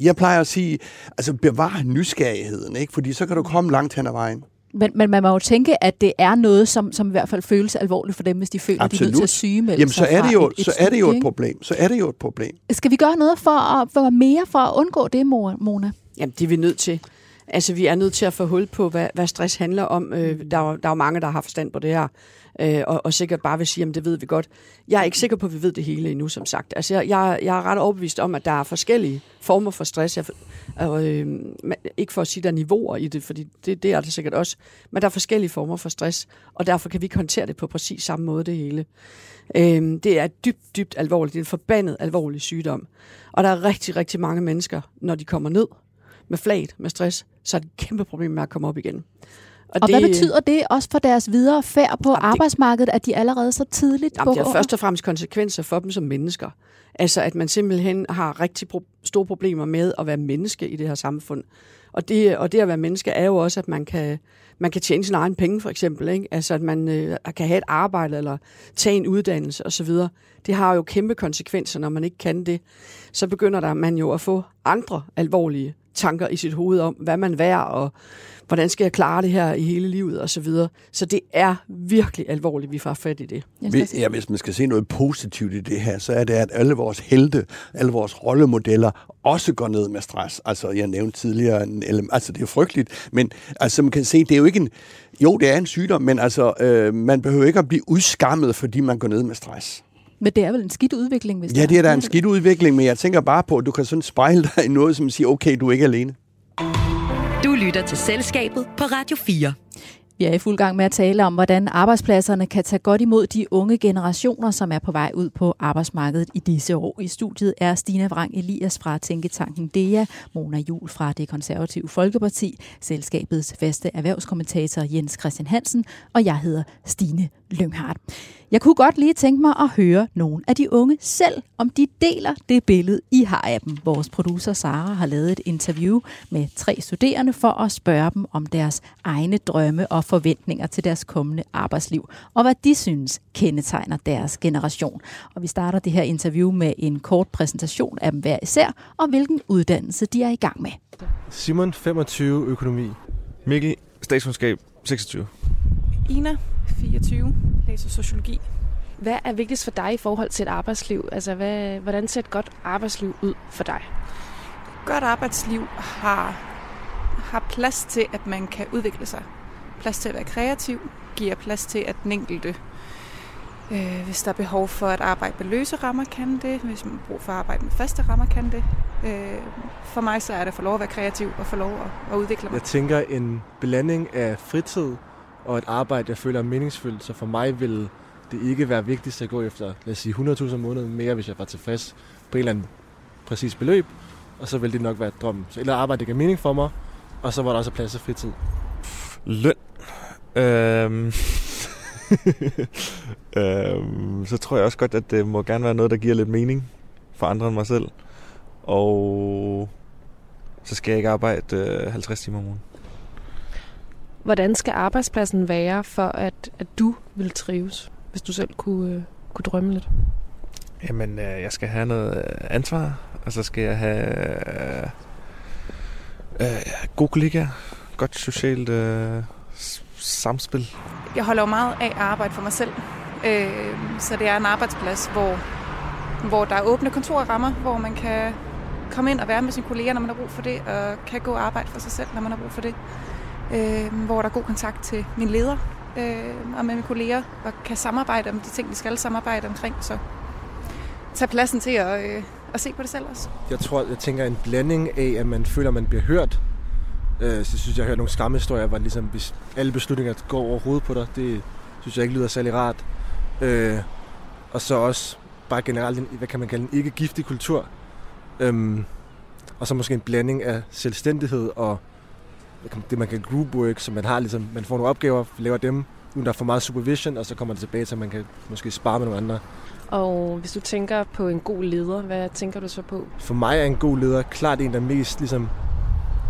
jeg plejer at sige, altså bevar nysgerrigheden, ikke? Fordi så kan du komme langt hen ad vejen. Men, men man må jo tænke, at det er noget, som, som i hvert fald føles alvorligt for dem, hvis de føler, at de er nødt til at sygemelde Jamen, så er det jo, et, et så er det jo et problem. Så er det jo et problem. Skal vi gøre noget for at for mere for at undgå det, Mo- Mona? Jamen, det er vi nødt til. Altså, vi er nødt til at få hul på, hvad, hvad stress handler om. Øh, der, er, der er jo mange, der har forstand på det her øh, og, og sikkert bare vil sige, at det ved vi godt. Jeg er ikke sikker på, at vi ved det hele endnu, som sagt. Altså, jeg, jeg, jeg er ret overbevist om, at der er forskellige former for stress. Jeg, og, øh, ikke for at sige, at der er niveauer i det, fordi det, det er det sikkert også, men der er forskellige former for stress, og derfor kan vi ikke håndtere det på præcis samme måde, det hele. Øh, det er dybt, dybt alvorligt. Det er en forbandet alvorlig sygdom. Og der er rigtig, rigtig mange mennesker, når de kommer ned med flat, med stress, så er det et kæmpe problem med at komme op igen. Og, og det, hvad betyder det også for deres videre færd på jamen, arbejdsmarkedet, at de allerede så tidligt jamen, Det har først og fremmest konsekvenser for dem som mennesker. Altså at man simpelthen har rigtig pro- store problemer med at være menneske i det her samfund. Og det, og det at være menneske er jo også, at man kan, man kan tjene sin egen penge, for eksempel. Ikke? Altså, at man øh, kan have et arbejde eller tage en uddannelse osv. Det har jo kæmpe konsekvenser, når man ikke kan det. Så begynder der man jo at få andre alvorlige tanker i sit hoved om, hvad man værd, og hvordan skal jeg klare det her i hele livet og så videre. Så det er virkelig alvorligt, vi får fat i det. Ja, hvis man skal se noget positivt i det her, så er det, at alle vores helte, alle vores rollemodeller også går ned med stress. Altså, jeg nævnte tidligere, altså det er frygteligt, men altså, man kan se, det er jo ikke en, jo, det er en sygdom, men altså, øh, man behøver ikke at blive udskammet, fordi man går ned med stress. Men det er vel en skidt udvikling, hvis Ja, det er da en skidt udvikling, men jeg tænker bare på, at du kan sådan spejle dig i noget, som siger, okay, du er ikke alene. Lytter til Selskabet på Radio 4. Vi er i fuld gang med at tale om, hvordan arbejdspladserne kan tage godt imod de unge generationer, som er på vej ud på arbejdsmarkedet i disse år. I studiet er Stina Vrang Elias fra Tænketanken DEA, Mona Jul fra Det Konservative Folkeparti, selskabets faste erhvervskommentator Jens Christian Hansen, og jeg hedder Stine Lynghardt. Jeg kunne godt lige tænke mig at høre nogle af de unge selv, om de deler det billede, I har af dem. Vores producer Sara har lavet et interview med tre studerende for at spørge dem om deres egne drømme og forventninger til deres kommende arbejdsliv, og hvad de synes kendetegner deres generation. Og vi starter det her interview med en kort præsentation af dem hver især, og hvilken uddannelse de er i gang med. Simon, 25, økonomi. Mikkel, statskundskab, 26. Ina, 24, læser sociologi. Hvad er vigtigst for dig i forhold til et arbejdsliv? Altså, hvad, hvordan ser et godt arbejdsliv ud for dig? Et godt arbejdsliv har, har plads til, at man kan udvikle sig. Plads til at være kreativ, giver plads til, at den enkelte, øh, hvis der er behov for at arbejde med løse rammer, kan det. Hvis man bruger for at arbejde med faste rammer, kan det. Øh, for mig så er det at få lov at være kreativ og få lov at, at udvikle mig. Jeg tænker en blanding af fritid og et arbejde, jeg føler er meningsfyldt. Så for mig vil det ikke være vigtigst at gå efter, lad os sige, 100.000 om måneden mere, hvis jeg var tilfreds på et eller andet præcis beløb. Og så vil det nok være et drøm. Så et eller arbejde, der giver mening for mig, og så var der også plads til fritid. Løn. Øhm. (laughs) øhm, så tror jeg også godt, at det må gerne være noget, der giver lidt mening for andre end mig selv. Og så skal jeg ikke arbejde øh, 50 timer om ugen. Hvordan skal arbejdspladsen være for, at, at du vil trives, hvis du selv kunne, øh, kunne drømme lidt? Jamen, øh, jeg skal have noget øh, ansvar, og så skal jeg have øh, øh, gode kollegaer, godt socialt øh, samspil. Jeg holder jo meget af at arbejde for mig selv, øh, så det er en arbejdsplads, hvor, hvor der er åbne kontorrammer, hvor man kan komme ind og være med sine kolleger, når man har brug for det, og kan gå og arbejde for sig selv, når man har brug for det øh, hvor der er god kontakt til min leder øh, og med mine kolleger, og kan samarbejde om de ting, vi skal samarbejde omkring. Så tage pladsen til at, øh, at se på det selv også. Jeg tror, jeg tænker en blanding af, at man føler, at man bliver hørt. Øh, så synes jeg, jeg har hørt nogle skræmmehistorier, hvor ligesom, hvis alle beslutninger går over hovedet på dig, det synes jeg ikke lyder særlig rart. Øh, og så også bare generelt, en, hvad kan man kalde en ikke-giftig kultur. Øhm, og så måske en blanding af selvstændighed og det, man kan group work, så man har ligesom, man får nogle opgaver, laver dem, uden der er for meget supervision, og så kommer det tilbage til, at man kan måske spare med nogle andre. Og hvis du tænker på en god leder, hvad tænker du så på? For mig er en god leder klart en, der mest ligesom,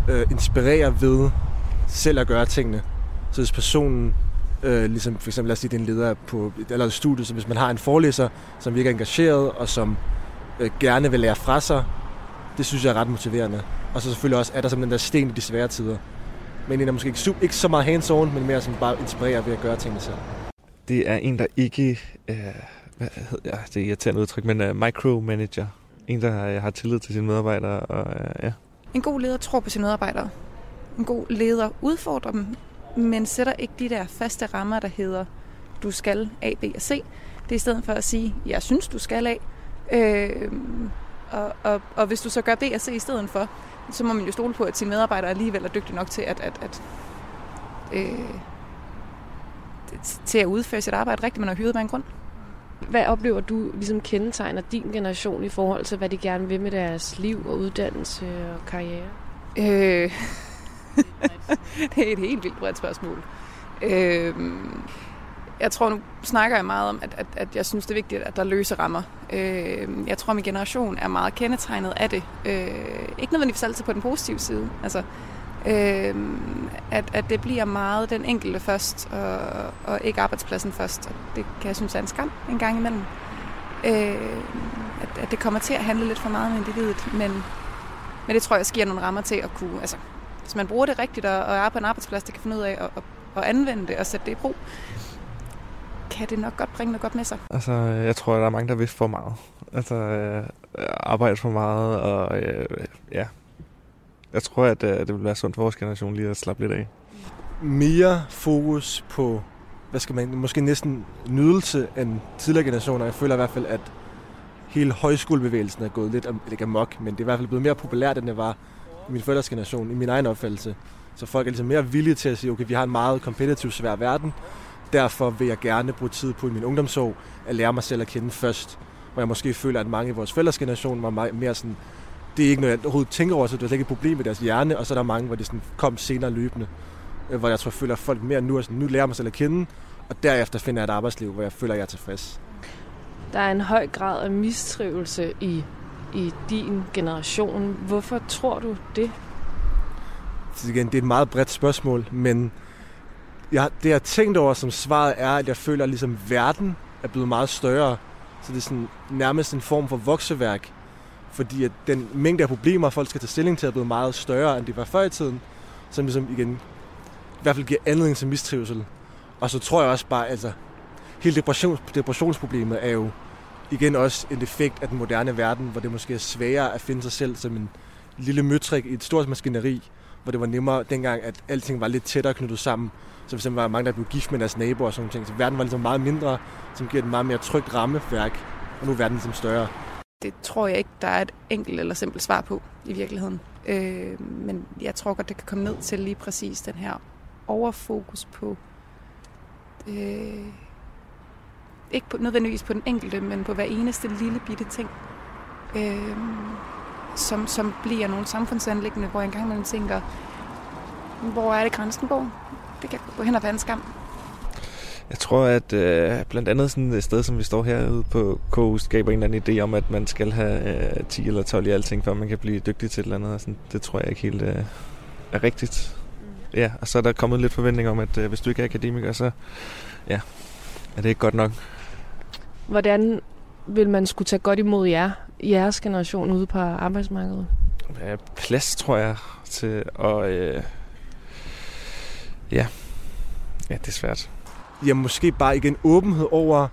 øh, inspirerer ved selv at gøre tingene. Så hvis personen, øh, ligesom for eksempel lad os sige, det er en leder på et eller andet studie, så hvis man har en forelæser, som virker engageret, og som øh, gerne vil lære fra sig, det synes jeg er ret motiverende. Og så selvfølgelig også, er der simpelthen den der sten i de svære tider men en er måske ikke, ikke så meget hands-on, men mere som bare inspirerer ved at gøre tingene selv. Det er en, der ikke... Øh, hvad hedder jeg? Det er irriterende udtryk, men uh, micromanager. En, der har tillid til sine medarbejdere. Og, uh, ja. En god leder tror på sine medarbejdere. En god leder udfordrer dem, men sætter ikke de der faste rammer, der hedder, du skal A, B og C. Det er i stedet for at sige, jeg synes, du skal A. Øh, og, og, og hvis du så gør B og C i stedet for, så må man jo stole på, at sine medarbejdere alligevel er dygtige nok til at, at, at, øh, til at udføre sit arbejde rigtigt, man har hyret med en grund. Hvad oplever du ligesom kendetegner din generation i forhold til, hvad de gerne vil med deres liv og uddannelse og karriere? Øh, (laughs) det er et helt vildt bredt spørgsmål. Øh, jeg tror, nu snakker jeg meget om, at, at, at jeg synes, det er vigtigt, at der løser rammer. Øh, jeg tror, min generation er meget kendetegnet af det. Øh, ikke nødvendigvis altid på den positive side. Altså, øh, at, at det bliver meget den enkelte først, og, og ikke arbejdspladsen først. Og det kan jeg synes er en skam en gang imellem. Øh, at, at det kommer til at handle lidt for meget om individet, men, men det tror jeg sker nogle rammer til at kunne... Altså, hvis man bruger det rigtigt og, og er på en arbejdsplads, der kan finde ud af at, at, at anvende det og sætte det i brug, kan det nok godt bringe noget godt med sig. Altså, jeg tror, der er mange, der vil for meget. Altså, øh, arbejde for meget, og øh, ja. Jeg tror, at øh, det vil være sundt for vores generation lige at slappe lidt af. Mere fokus på, hvad skal man, måske næsten nydelse end tidligere generationer. Jeg føler i hvert fald, at hele højskolebevægelsen er gået lidt ikke amok, men det er i hvert fald blevet mere populært, end det var i min forældres generation, i min egen opfattelse. Så folk er ligesom mere villige til at sige, okay, vi har en meget kompetitiv svær verden, derfor vil jeg gerne bruge tid på i min ungdomsår at lære mig selv at kende først. Hvor jeg måske føler, at mange i vores fælles generation var mere sådan, det er ikke noget, jeg overhovedet tænker over, så det er slet ikke et problem med deres hjerne, og så er der mange, hvor det sådan kom senere løbende. Øh, hvor jeg tror, jeg føler, at folk mere nu er sådan, nu lærer mig selv at kende, og derefter finder jeg et arbejdsliv, hvor jeg føler, at jeg er tilfreds. Der er en høj grad af mistrivelse i, i din generation. Hvorfor tror du det? Så igen, det er et meget bredt spørgsmål, men jeg, det jeg har tænkt over som svaret er, at jeg føler, at ligesom verden er blevet meget større. Så det er sådan, nærmest en form for vokseværk. Fordi at den mængde af problemer, folk skal tage stilling til, er blevet meget større, end det var før i tiden. Som ligesom igen, i hvert fald giver anledning til mistrivsel. Og så tror jeg også bare, altså, hele depressions, depressionsproblemet er jo igen også en effekt af den moderne verden, hvor det måske er sværere at finde sig selv som en lille møtrik i et stort maskineri, hvor det var nemmere dengang, at alting var lidt tættere knyttet sammen. Så hvis eksempel var mange, der blev gift med deres naboer og sådan ting. Så verden var ligesom meget mindre, som giver et meget mere trygt rammeværk. Og nu er verden ligesom større. Det tror jeg ikke, der er et enkelt eller simpelt svar på i virkeligheden. Øh, men jeg tror godt, det kan komme ned til lige præcis den her overfokus på... Øh, ikke på, nødvendigvis på den enkelte, men på hver eneste lille bitte ting. Øh, som, som bliver nogle samfundsanlæggende, hvor jeg engang man tænker, hvor er det grænsen går? Det kan gå hen og være en skam. Jeg tror, at øh, blandt andet sådan et sted, som vi står herude på KU, skaber en eller anden idé om, at man skal have øh, 10 eller 12 i alting, før man kan blive dygtig til et eller andet. Og sådan, det tror jeg ikke helt øh, er rigtigt. Mm. Ja, og så er der kommet lidt forventning om, at øh, hvis du ikke er akademiker, så ja, er det ikke godt nok. Hvordan vil man skulle tage godt imod jer, jeres generation ude på arbejdsmarkedet? Ja, plads, tror jeg, til at... Øh, ja. ja, det er svært. Ja, måske bare igen åbenhed over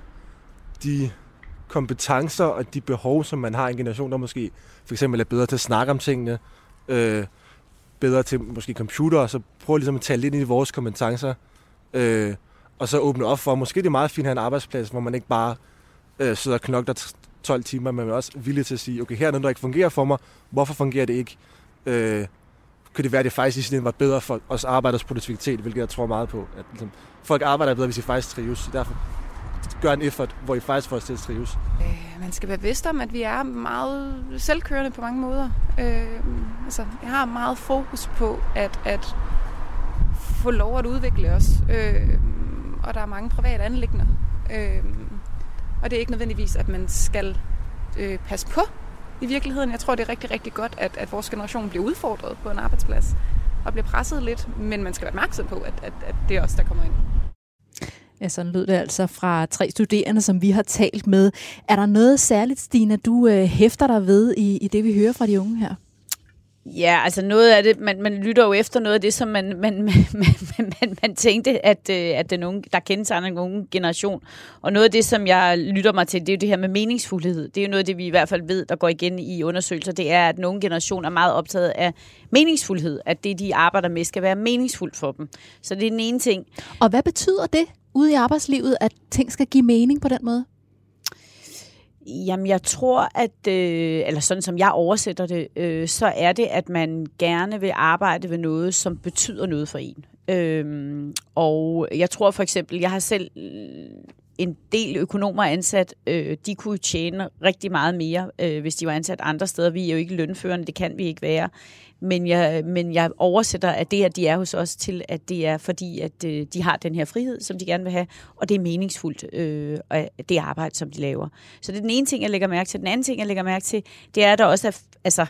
de kompetencer og de behov, som man har i en generation, der måske for eksempel er bedre til at snakke om tingene, øh, bedre til måske computer, og så prøve ligesom at tale lidt ind i vores kompetencer, øh, og så åbne op for, måske det er meget fint at have en arbejdsplads, hvor man ikke bare øh, sidder og knokler 12 timer, men man er også villig til at sige, okay, her er noget, der ikke fungerer for mig, hvorfor fungerer det ikke? Øh, kunne det være, at det faktisk i sidste var bedre for os arbejders produktivitet, hvilket jeg tror meget på. At ligesom, folk arbejder bedre, hvis de faktisk trives. Derfor gør en effort, hvor I faktisk får os til at trives. Øh, man skal være bevidst om, at vi er meget selvkørende på mange måder. Øh, altså, jeg har meget fokus på at, at få lov at udvikle os. Øh, og der er mange private anlægner. Øh, og det er ikke nødvendigvis, at man skal øh, passe på i virkeligheden. Jeg tror, det er rigtig, rigtig godt, at, at vores generation bliver udfordret på en arbejdsplads og bliver presset lidt, men man skal være opmærksom på, at, at, at det er os, der kommer ind. Ja, sådan lød det altså fra tre studerende, som vi har talt med. Er der noget særligt, Stina, du øh, hæfter dig ved i, i det, vi hører fra de unge her? Ja, altså noget af det, man, man lytter jo efter noget af det, som man, man, man, man, man, man tænkte, at, øh, at den unge, der kendes en unge generation. Og noget af det, som jeg lytter mig til, det er jo det her med meningsfuldhed. Det er jo noget af det, vi i hvert fald ved, der går igen i undersøgelser. Det er, at den unge generation er meget optaget af meningsfuldhed. At det, de arbejder med, skal være meningsfuldt for dem. Så det er den ene ting. Og hvad betyder det? ude i arbejdslivet, at ting skal give mening på den måde? Jamen, jeg tror, at, øh, eller sådan som jeg oversætter det, øh, så er det, at man gerne vil arbejde ved noget, som betyder noget for en. Øhm, og jeg tror for eksempel, jeg har selv en del økonomer ansat, øh, de kunne tjene rigtig meget mere, øh, hvis de var ansat andre steder. Vi er jo ikke lønførende, det kan vi ikke være. Men jeg, men jeg oversætter, at det, her, de er hos os, til at det er fordi, at øh, de har den her frihed, som de gerne vil have, og det er meningsfuldt, øh, det arbejde, som de laver. Så det er den ene ting, jeg lægger mærke til. Den anden ting, jeg lægger mærke til, det er, at der også er, altså,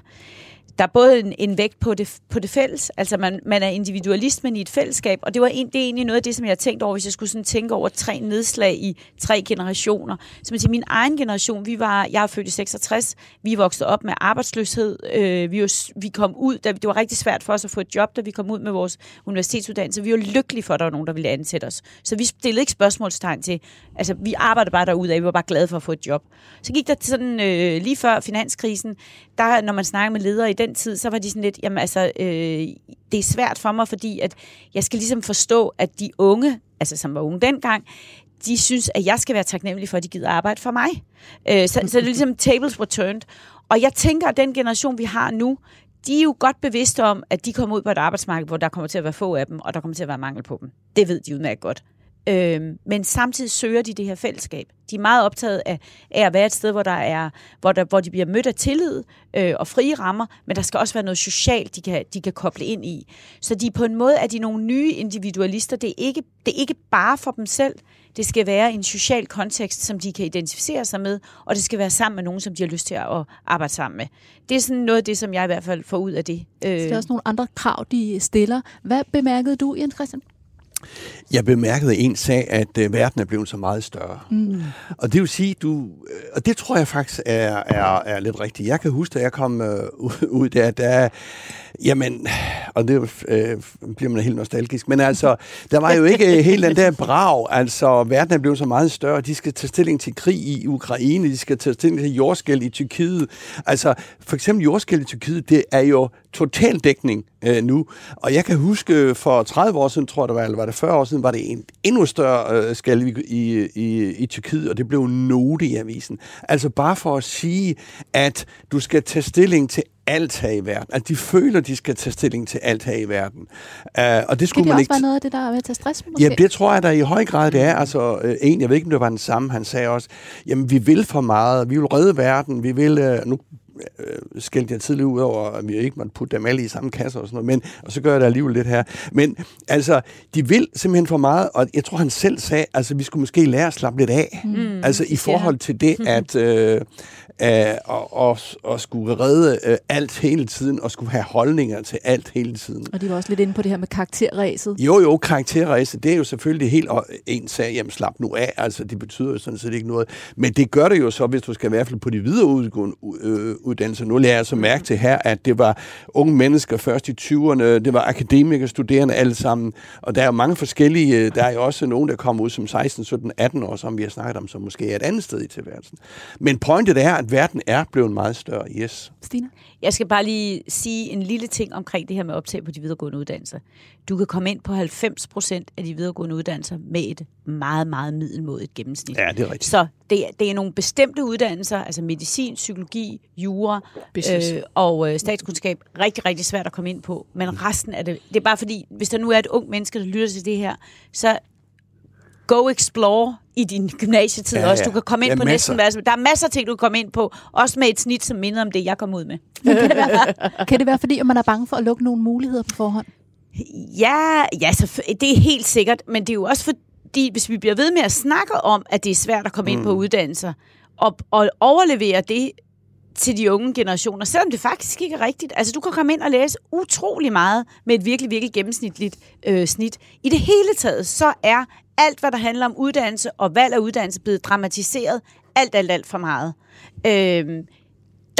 der er både en, en vægt på det, på det fælles, altså man, man er individualist, men i et fællesskab, og det var en, det er egentlig noget af det, som jeg har tænkt over, hvis jeg skulle sådan tænke over tre nedslag i tre generationer. Så til min egen generation, vi var, jeg er født i 66, vi voksede op med arbejdsløshed, øh, vi, var, vi kom ud, da, det var rigtig svært for os at få et job, da vi kom ud med vores universitetsuddannelse. Vi var lykkelige for, at der var nogen, der ville ansætte os. Så vi stillede ikke spørgsmålstegn til, altså vi arbejdede bare derude, vi var bare glade for at få et job. Så gik der sådan, øh, lige før finanskrisen, der, når man snakker med ledere i den tid, så var de sådan lidt, jamen altså, øh, det er svært for mig, fordi at jeg skal ligesom forstå, at de unge, altså som var unge dengang, de synes, at jeg skal være taknemmelig for, at de gider arbejde for mig. Øh, så, så det er (laughs) ligesom tables were turned. Og jeg tænker, at den generation, vi har nu, de er jo godt bevidste om, at de kommer ud på et arbejdsmarked, hvor der kommer til at være få af dem, og der kommer til at være mangel på dem. Det ved de udmærket godt. Øhm, men samtidig søger de det her fællesskab. De er meget optaget af, af at være et sted, hvor, der er, hvor, der, hvor de bliver mødt af tillid øh, og frie rammer, men der skal også være noget socialt, de kan, de kan koble ind i. Så de på en måde er de nogle nye individualister. Det er, ikke, det er ikke bare for dem selv. Det skal være en social kontekst, som de kan identificere sig med, og det skal være sammen med nogen, som de har lyst til at arbejde sammen med. Det er sådan noget af det, som jeg i hvert fald får ud af det. Så der er også nogle andre krav, de stiller. Hvad bemærkede du, Jens Christian? Jeg bemærkede en sag, at øh, verden er blevet så meget større. Mm. Og det vil sige, du, øh, og det tror jeg faktisk er, er, er lidt rigtigt. Jeg kan huske, da jeg kom øh, ud der, der Jamen, og det øh, bliver man helt nostalgisk, men altså, der var jo ikke helt den der brav, altså, verden er blevet så meget større, de skal tage stilling til krig i Ukraine, de skal tage stilling til jordskæld i Tyrkiet, altså, for eksempel jordskæld i Tyrkiet, det er jo total dækning øh, nu, og jeg kan huske, for 30 år siden, tror jeg det var, eller var det 40 år siden, var det en endnu større øh, skæld i, i, i, i Tyrkiet, og det blev note i avisen. Altså, bare for at sige, at du skal tage stilling til alt her i verden. At de føler, de skal tage stilling til alt her i verden. Uh, og det skulle kan det man også ikke... være noget af det, der er at tage stress måske? Ja, det tror jeg der i høj grad det er. Altså, uh, en, jeg ved ikke, om det var den samme, han sagde også, jamen, vi vil for meget, vi vil redde verden, vi vil... Uh, nu øh, skældte jeg tidligere ud over, at vi ikke måtte putte dem alle i samme kasse og sådan noget, men, og så gør jeg det alligevel lidt her. Men altså, de vil simpelthen for meget, og jeg tror, han selv sagde, altså, vi skulle måske lære at slappe lidt af. Mm. Altså, i forhold til det, at, øh, øh, og, og, og skulle redde øh, alt hele tiden, og skulle have holdninger til alt hele tiden. Og de var også lidt inde på det her med karakterræset. Jo, jo, karakterræset, det er jo selvfølgelig helt en sag, jamen slap nu af, altså det betyder jo sådan set ikke noget. Men det gør det jo så, hvis du skal i hvert fald på de videre øh, uddannelser. Nu lærer jeg så mærke til her, at det var unge mennesker først i 20'erne, det var akademikere, studerende alle sammen, og der er jo mange forskellige, øh, der er jo også nogen, der kommer ud som 16, 17, 18 år, som vi har snakket om, som måske er et andet sted i tilværelsen. Men pointet er, at verden er blevet meget større, yes. Stina? Jeg skal bare lige sige en lille ting omkring det her med optag på de videregående uddannelser. Du kan komme ind på 90 procent af de videregående uddannelser med et meget, meget middelmådigt gennemsnit. Ja, det er rigtigt. Så det, det er nogle bestemte uddannelser, altså medicin, psykologi, jura øh, og øh, statskundskab, rigtig, rigtig svært at komme ind på. Men resten af det, det er bare fordi, hvis der nu er et ung menneske, der lytter til det her, så go explore i din gymnasietid ja, ja. også. Du kan komme ind ja, på masser. næsten hvad Der er masser af ting, du kan komme ind på. Også med et snit, som minder om det, jeg kom ud med. Men (laughs) kan, det være, kan det være, fordi man er bange for at lukke nogle muligheder på forhånd? Ja, ja så det er helt sikkert. Men det er jo også fordi, hvis vi bliver ved med at snakke om, at det er svært at komme mm. ind på mm. uddannelser, og, og overlevere det til de unge generationer, selvom det faktisk ikke er rigtigt. Altså, du kan komme ind og læse utrolig meget med et virkelig, virkelig gennemsnitligt øh, snit. I det hele taget, så er alt, hvad der handler om uddannelse og valg af uddannelse, blevet dramatiseret alt, alt, alt for meget. Øh,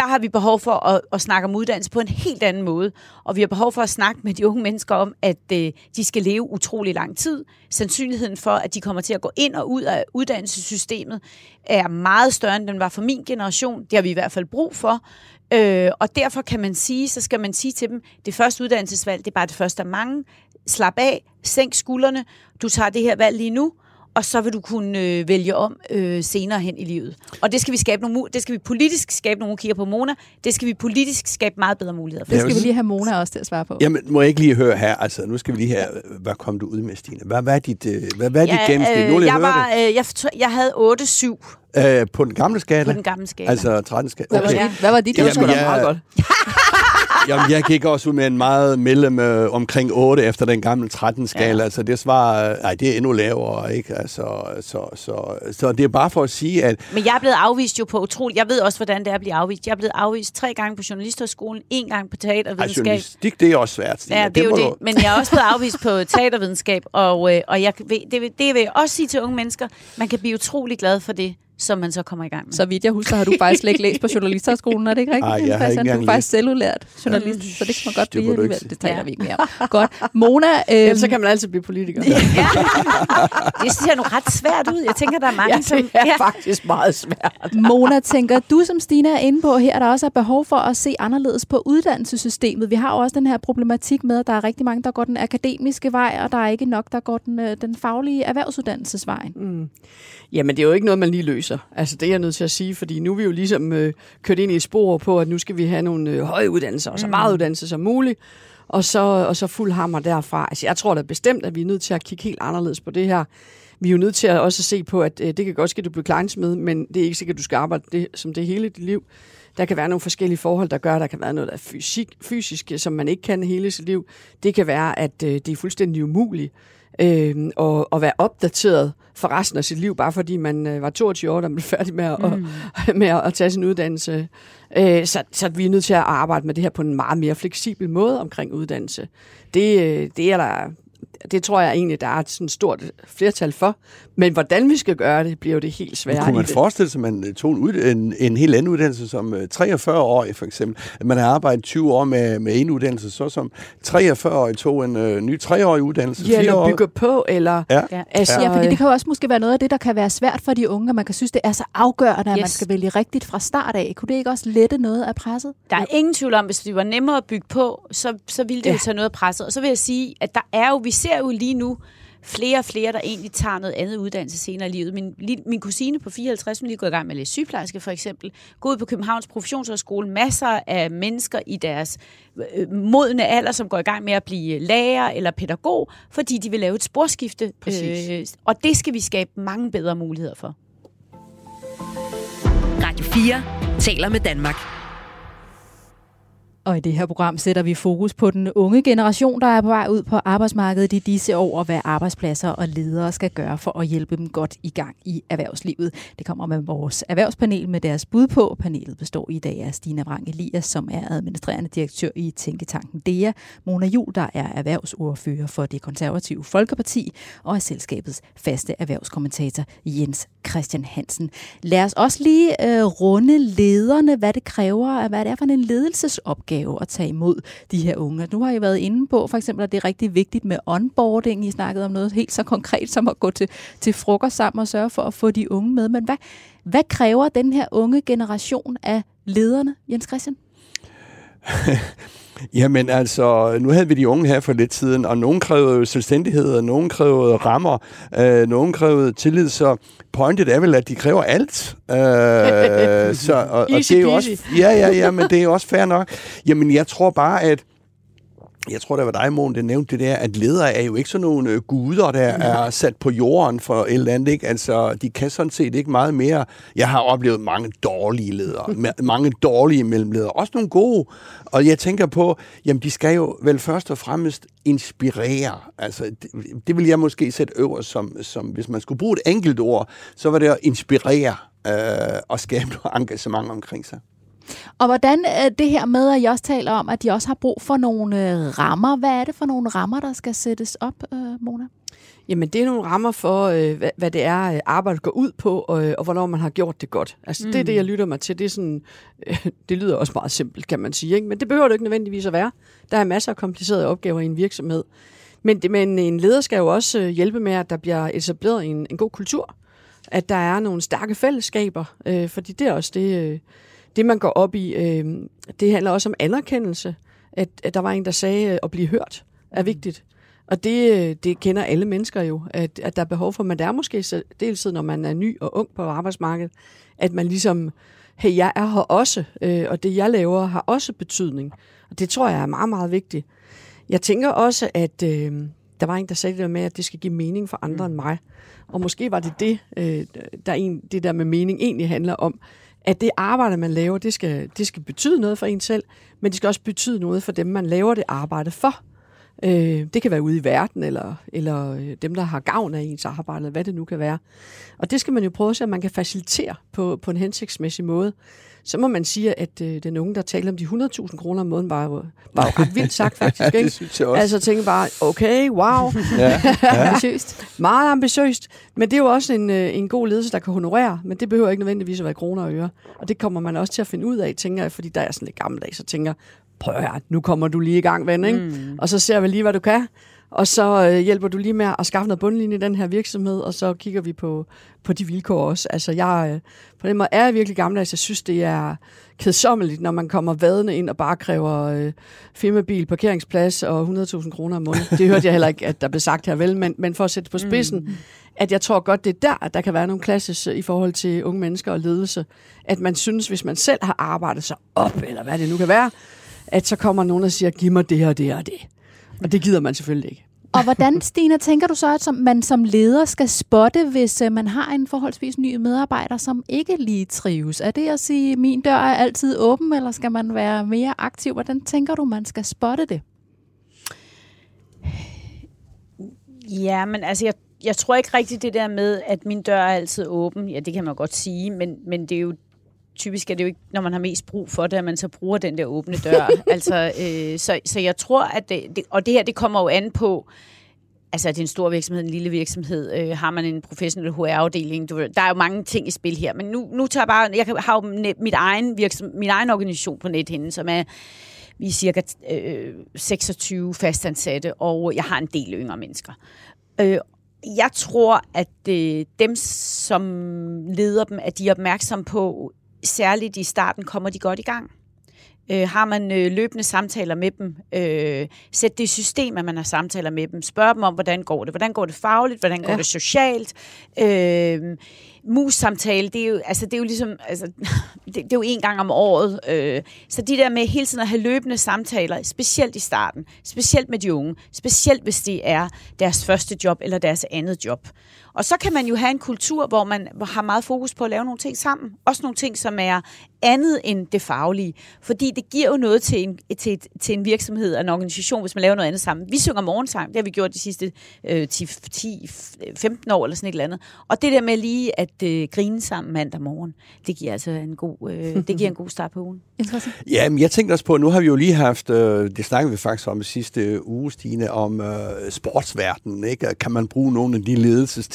der har vi behov for at, at snakke om uddannelse på en helt anden måde. Og vi har behov for at snakke med de unge mennesker om, at øh, de skal leve utrolig lang tid. Sandsynligheden for, at de kommer til at gå ind og ud af uddannelsessystemet, er meget større, end den var for min generation. Det har vi i hvert fald brug for. Øh, og derfor kan man sige, så skal man sige til dem, det første uddannelsesvalg, det er bare det første af mange. Slap af, sænk skuldrene, du tager det her valg lige nu, og så vil du kunne øh, vælge om øh, senere hen i livet. Og det skal vi skabe nogle, mu- det skal vi politisk skabe nogle kigger på Mona. Det skal vi politisk skabe meget bedre muligheder for. Det skal vi lige have Mona også til at svare på. Jamen, må jeg ikke lige høre her, altså nu skal vi lige have, hvad kom du ud med, Stine? Hvad, hvad er dit, øh, hvad, hvad er dit gennemsnit? Nu vil jeg, var, øh, jeg, jeg havde 8-7 det. Øh, på den gamle skala? på den gamle skala. Altså 13 skala? Hvad, var Ja. dit, hvad var dit? Jamen, Jamen, jeg- meget godt. (laughs) Jamen, jeg gik også ud med en meget mellem øh, omkring 8 efter den gamle 13-skala. Ja. Altså, det svarer... Nej, det er endnu lavere, ikke? Altså, så, så, så det er bare for at sige, at... Men jeg er blevet afvist jo på utroligt. Jeg ved også, hvordan det er at blive afvist. Jeg er blevet afvist tre gange på Journalisthøjskolen, en gang på Ej, teatervidenskab. journalistik, det er også svært, Stine. Ja, det er jo det. du- Men jeg er også blevet afvist på (laughs) teatervidenskab, og, øh, og jeg, det, vil, det vil jeg også sige til unge mennesker. Man kan blive utrolig glad for det, som man så kommer i gang med. Så vidt jeg husker, har du faktisk ikke læst på (laughs) journalisterskolen, er det ikke rigtigt? Ej, jeg har ikke Du er engang faktisk selvudlært journalist, så det kan man godt blive alligevel. Det taler Ja. vi ikke mere om. Godt. Mona, øhm, Ellers så kan man altid blive politiker. (laughs) Ja. Det ser nu ret svært ud. Jeg tænker, der er mange, Ja, som... det er faktisk meget svært. (laughs) Mona, tænker du, som Stine er inde på her, der også er behov for at se anderledes på uddannelsessystemet. Vi har jo også den her problematik med, at der er rigtig mange, der går den akademiske vej, og der er ikke nok, der går den, øh, den faglige erhvervsuddannelsesvej. Mm. Jamen, det er jo ikke noget, man lige løser. Altså, det er jeg nødt til at sige, fordi nu er vi jo ligesom øh, kørt ind i et spor på, at nu skal vi have nogle øh, høje uddannelser, og så meget uddannelse som muligt, og så, og så fuld hammer derfra. Altså, jeg tror da bestemt, at vi er nødt til at kigge helt anderledes på det her. Vi er jo nødt til at også se på, at øh, det kan godt ske, at du bliver kleinsmed, men det er ikke sikkert, at du skal arbejde det, som det hele dit liv. Der kan være nogle forskellige forhold, der gør, at der kan være noget, der er fysik, fysisk, som man ikke kan hele sit liv. Det kan være, at øh, det er fuldstændig umuligt øh, og, og være opdateret for resten af sit liv, bare fordi man øh, var 22 år, da man blev færdig med at, mm. (laughs) med at, at tage sin uddannelse. Øh, så, så vi er nødt til at arbejde med det her på en meget mere fleksibel måde omkring uddannelse. Det, øh, det er der det tror jeg egentlig, der er et sådan stort flertal for. Men hvordan vi skal gøre det, bliver jo det helt svære. Kunne man forestille sig, at man øh, tog en, ud, en, en helt anden uddannelse som øh, 43-årig for eksempel? At man har arbejdet 20 år med, med en uddannelse, så som 43-årig tog en øh, ny 3-årig uddannelse. Ja, eller bygger på, eller... Ja. Ja. Altså, Ja, fordi det kan jo også måske være noget af det, der kan være svært for de unge, og man kan synes, det er så afgørende, at Yes. man skal vælge rigtigt fra start af. Kunne det ikke også lette noget af presset? Der er ingen tvivl om, hvis det var nemmere at bygge på, så, så ville det ja. jo tage noget af presset. Og så vil jeg sige, at der er jo, vi ser jo lige nu flere og flere, der egentlig tager noget andet uddannelse senere i livet. Min, min kusine på 54, hun er lige gået i gang med at læse sygeplejerske for eksempel, gå ud på Københavns Professionshøjskole, masser af mennesker i deres øh, modne alder, som går i gang med at blive lærer eller pædagog, fordi de vil lave et sporskifte. Præcis. Øh, og det skal vi skabe mange bedre muligheder for. Radio 4 taler med Danmark. Og i det her program sætter vi fokus på den unge generation, der er på vej ud på arbejdsmarkedet i disse år, og hvad arbejdspladser og ledere skal gøre for at hjælpe dem godt i gang i erhvervslivet. Det kommer med vores erhvervspanel med deres bud på. Panelet består i dag af Stina Vrang Elias, som er administrerende direktør i Tænketanken DEA, Mona Jul, der er erhvervsordfører for det konservative Folkeparti, og er selskabets faste erhvervskommentator Jens Christian Hansen. Lad os også lige øh, runde lederne, hvad det kræver, hvad det er for en ledelsesopgave at tage imod de her unge. Nu har I været inde på, for eksempel, at det er rigtig vigtigt med onboarding. I snakkede om noget helt så konkret som at gå til, til frokost sammen og sørge for at få de unge med. Men hvad, hvad kræver den her unge generation af lederne, Jens Christian? (laughs) Jamen altså, nu havde vi de unge her for lidt siden, og nogen krævede selvstændighed, og nogen krævede rammer, øh, nogen krævede tillid, så pointet er vel, at de kræver alt. Øh, så, og, og (laughs) det er jo også, ja, ja, ja, men det er jo også fair nok. Jamen, jeg tror bare, at jeg tror, det var dig, Mån, der nævnte det der, at ledere er jo ikke sådan nogle øh, guder, der er sat på jorden for et eller andet. Ikke? Altså, de kan sådan set ikke meget mere. Jeg har oplevet mange dårlige ledere, (laughs) ma- mange dårlige mellemledere, også nogle gode. Og jeg tænker på, jamen de skal jo vel først og fremmest inspirere. Altså, det, det vil jeg måske sætte øverst som, som, hvis man skulle bruge et enkelt ord, så var det at inspirere øh, og skabe noget engagement omkring sig. Og hvordan er det her med, at I også taler om, at de også har brug for nogle øh, rammer. Hvad er det for nogle rammer, der skal sættes op, øh, Mona? Jamen, det er nogle rammer for, øh, hvad, hvad det er, øh, arbejdet går ud på, og, øh, og hvornår man har gjort det godt. Altså, mm. det er det, jeg lytter mig til. Det, er sådan, øh, det lyder også meget simpelt, kan man sige. Ikke? Men det behøver det ikke nødvendigvis at være. Der er masser af komplicerede opgaver i en virksomhed. Men, men en leder skal jo også øh, hjælpe med, at der bliver etableret en, en god kultur. At der er nogle stærke fællesskaber. Øh, fordi det er også det, øh, det, man går op i. Øh, det handler også om anerkendelse. At, at der var en, der sagde, øh, at blive hørt er vigtigt. Og det, det kender alle mennesker jo, at, at der er behov for, men der er måske dels når man er ny og ung på arbejdsmarkedet, at man ligesom, hey, jeg er her også, øh, og det jeg laver har også betydning. Og det tror jeg er meget, meget vigtigt. Jeg tænker også, at øh, der var en, der sagde det der med, at det skal give mening for andre mm. end mig. Og måske var det det, øh, der en, det der med mening egentlig handler om, at det arbejde, man laver, det skal, det skal betyde noget for en selv, men det skal også betyde noget for dem, man laver det arbejde for. Øh, det kan være ude i verden, eller, eller øh, dem, der har gavn af ens arbejde, eller hvad det nu kan være. Og det skal man jo prøve at se, at man kan facilitere på, på en hensigtsmæssig måde. Så må man sige, at øh, den unge, der taler om de 100.000 kroner om måneden, var jo, var jo ret vildt sagt faktisk. (laughs) Ja, det ikke? synes jeg også. Altså jeg tænker bare, okay, wow. (laughs) Ja, ja. (laughs) Ambitiøst. Meget ambitiøst. Men det er jo også en, øh, en god ledelse, der kan honorere, men det behøver ikke nødvendigvis at være kroner og øre. Og det kommer man også til at finde ud af, tænker jeg, fordi der er sådan lidt gammeldags, så tænker prøv at høre, nu kommer du lige i gang, ven, ikke? Mm. Og så ser vi lige, hvad du kan. Og så øh, hjælper du lige med at skaffe noget bundlinje i den her virksomhed, og så kigger vi på, på de vilkår også. Altså, jeg, øh, på den måde er jeg virkelig gammeldags. Jeg synes, det er kedsommeligt, når man kommer vadende ind og bare kræver øh, firmabil, parkeringsplads og 100.000 kroner om måneden. Det hørte jeg heller ikke, at der blev sagt her vel, men, men for at sætte på spidsen, mm. at jeg tror godt, det er der, at der kan være nogle klasses i forhold til unge mennesker og ledelse. At man synes, hvis man selv har arbejdet sig op, eller hvad det nu kan være, at så kommer nogen og siger, giv mig det og det og det. Og det gider man selvfølgelig ikke. Og hvordan, Stina, tænker du så, at som, man som leder skal spotte, hvis uh, man har en forholdsvis ny medarbejder, som ikke lige trives? Er det at sige, min dør er altid åben, eller skal man være mere aktiv? Hvordan tænker du, man skal spotte det? Ja, men altså, jeg, jeg tror ikke rigtigt det der med, at min dør er altid åben. Ja, det kan man godt sige, men, men det er jo typisk er det jo ikke, når man har mest brug for det, at man så bruger den der åbne dør. (laughs) altså, øh, så, så jeg tror, at det, det, og det her, det kommer jo an på, altså er det en stor virksomhed, en lille virksomhed, øh, har man en professionel HR-afdeling, du, der er jo mange ting i spil her, men nu, nu tager jeg bare, jeg har jo net, mit egen virksomhed, min egen organisation på nethinde, som er vi er cirka øh, 26 fastansatte, og jeg har en del yngre mennesker. Øh, jeg tror, at øh, dem, som leder dem, at de er opmærksomme på, særligt i starten, kommer de godt i gang. Øh, har man øh, løbende samtaler med dem, øh, sæt det i system, at man har samtaler med dem, spørg dem om, hvordan går det, hvordan går det fagligt, hvordan går Ja. det socialt, øh, mus-samtale, det er jo, altså, det er jo ligesom, altså, (laughs) det, det er jo en gang om året, øh, så de der med hele tiden at have løbende samtaler, specielt i starten, specielt med de unge, specielt hvis det er deres første job eller deres andet job. Og så kan man jo have en kultur, hvor man har meget fokus på at lave nogle ting sammen. Også nogle ting, som er andet end det faglige. Fordi det giver jo noget til en, til, til en virksomhed og en organisation, hvis man laver noget andet sammen. Vi synger morgensang, det har vi gjort de sidste øh, 10, 10, 15 år eller sådan et eller andet. Og det der med lige at øh, grine sammen mandag morgen, det giver altså en god, øh, det giver en god start på ugen. (laughs) Interessant. Ja, men jeg tænkte også på, nu har vi jo lige haft, øh, det snakkede vi faktisk om sidste uge, Stine, om øh, sportsverdenen, ikke? Kan man bruge nogle af de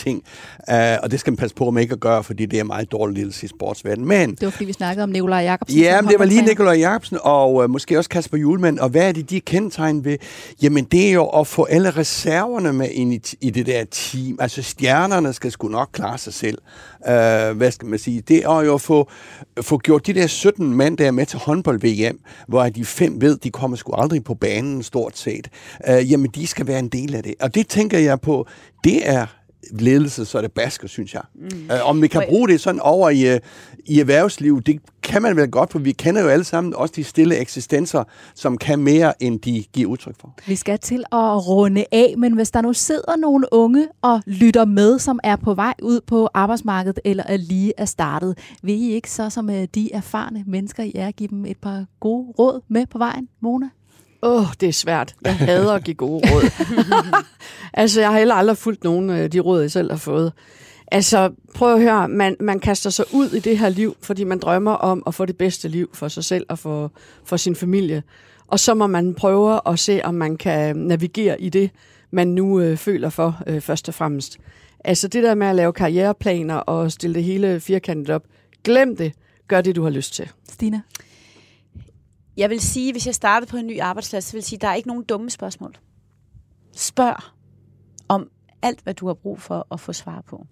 ledelsesting? Uh, og det skal man passe på med ikke at gøre, fordi det er meget dårlig ledelse i sportsverdenen. Men Det var, fordi vi snakkede om Nikolaj Jacobsen. Ja, men det var lige. Nikolaj Jacobsen og øh, måske også Kasper Julemand. Og hvad er det, de er kendetegn ved? Jamen, det er jo at få alle reserverne med ind i, i det der team. Altså, stjernerne skal sgu nok klare sig selv. Uh, hvad skal man sige? Det er jo at få, få gjort de der 17 mand, der er med til håndbold-VM, hvor de fem ved, de kommer sgu aldrig på banen stort set. Uh, jamen, de skal være en del af det. Og det tænker jeg på, det er ledelse, så er det basker, synes jeg. Mm. Uh, om vi kan bruge det sådan over i, uh, i erhvervslivet, det kan man vel godt, for vi kender jo alle sammen også de stille eksistenser, som kan mere, end de giver udtryk for. Vi skal til at runde af, men hvis der nu sidder nogle unge og lytter med, som er på vej ud på arbejdsmarkedet eller er lige er startet, vil I ikke så som øh, de erfarne mennesker, I er, give dem et par gode råd med på vejen, Mona? Åh, oh, det er svært. Jeg hader at give gode råd. (laughs) altså, jeg har heller aldrig fulgt nogen af de råd, jeg selv har fået. Altså, prøv at høre, man, man kaster sig ud i det her liv, fordi man drømmer om at få det bedste liv for sig selv og for, for sin familie. Og så må man prøve at se, om man kan navigere i det, man nu øh, føler for, øh, først og fremmest. Altså, det der med at lave karriereplaner og stille det hele firkantet op, glem det. Gør det, du har lyst til. Stina? Jeg vil sige, hvis jeg startede på en ny arbejdsplads, så vil jeg sige, at der er ikke nogen dumme spørgsmål. Spørg om alt, hvad du har brug for at få svar på.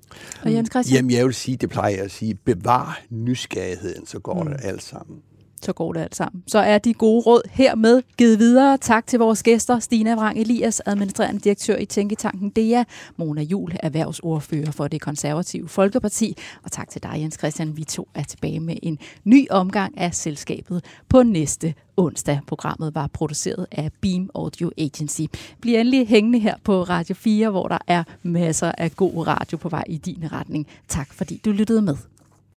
Og Jens Christian? Jamen, jeg vil sige, det plejer jeg at sige, bevar nysgerrigheden, så går mm. det alt sammen så går det alt sammen. Så er de gode råd hermed givet videre. Tak til vores gæster, Stina Vrang Elias, administrerende direktør i Tænketanken DEA, Mona Jul, erhvervsordfører for det konservative Folkeparti, og tak til dig, Jens Christian. Vi to er tilbage med en ny omgang af selskabet på næste onsdag. Programmet var produceret af Beam Audio Agency. Bliv endelig hængende her på Radio 4, hvor der er masser af god radio på vej i din retning. Tak fordi du lyttede med.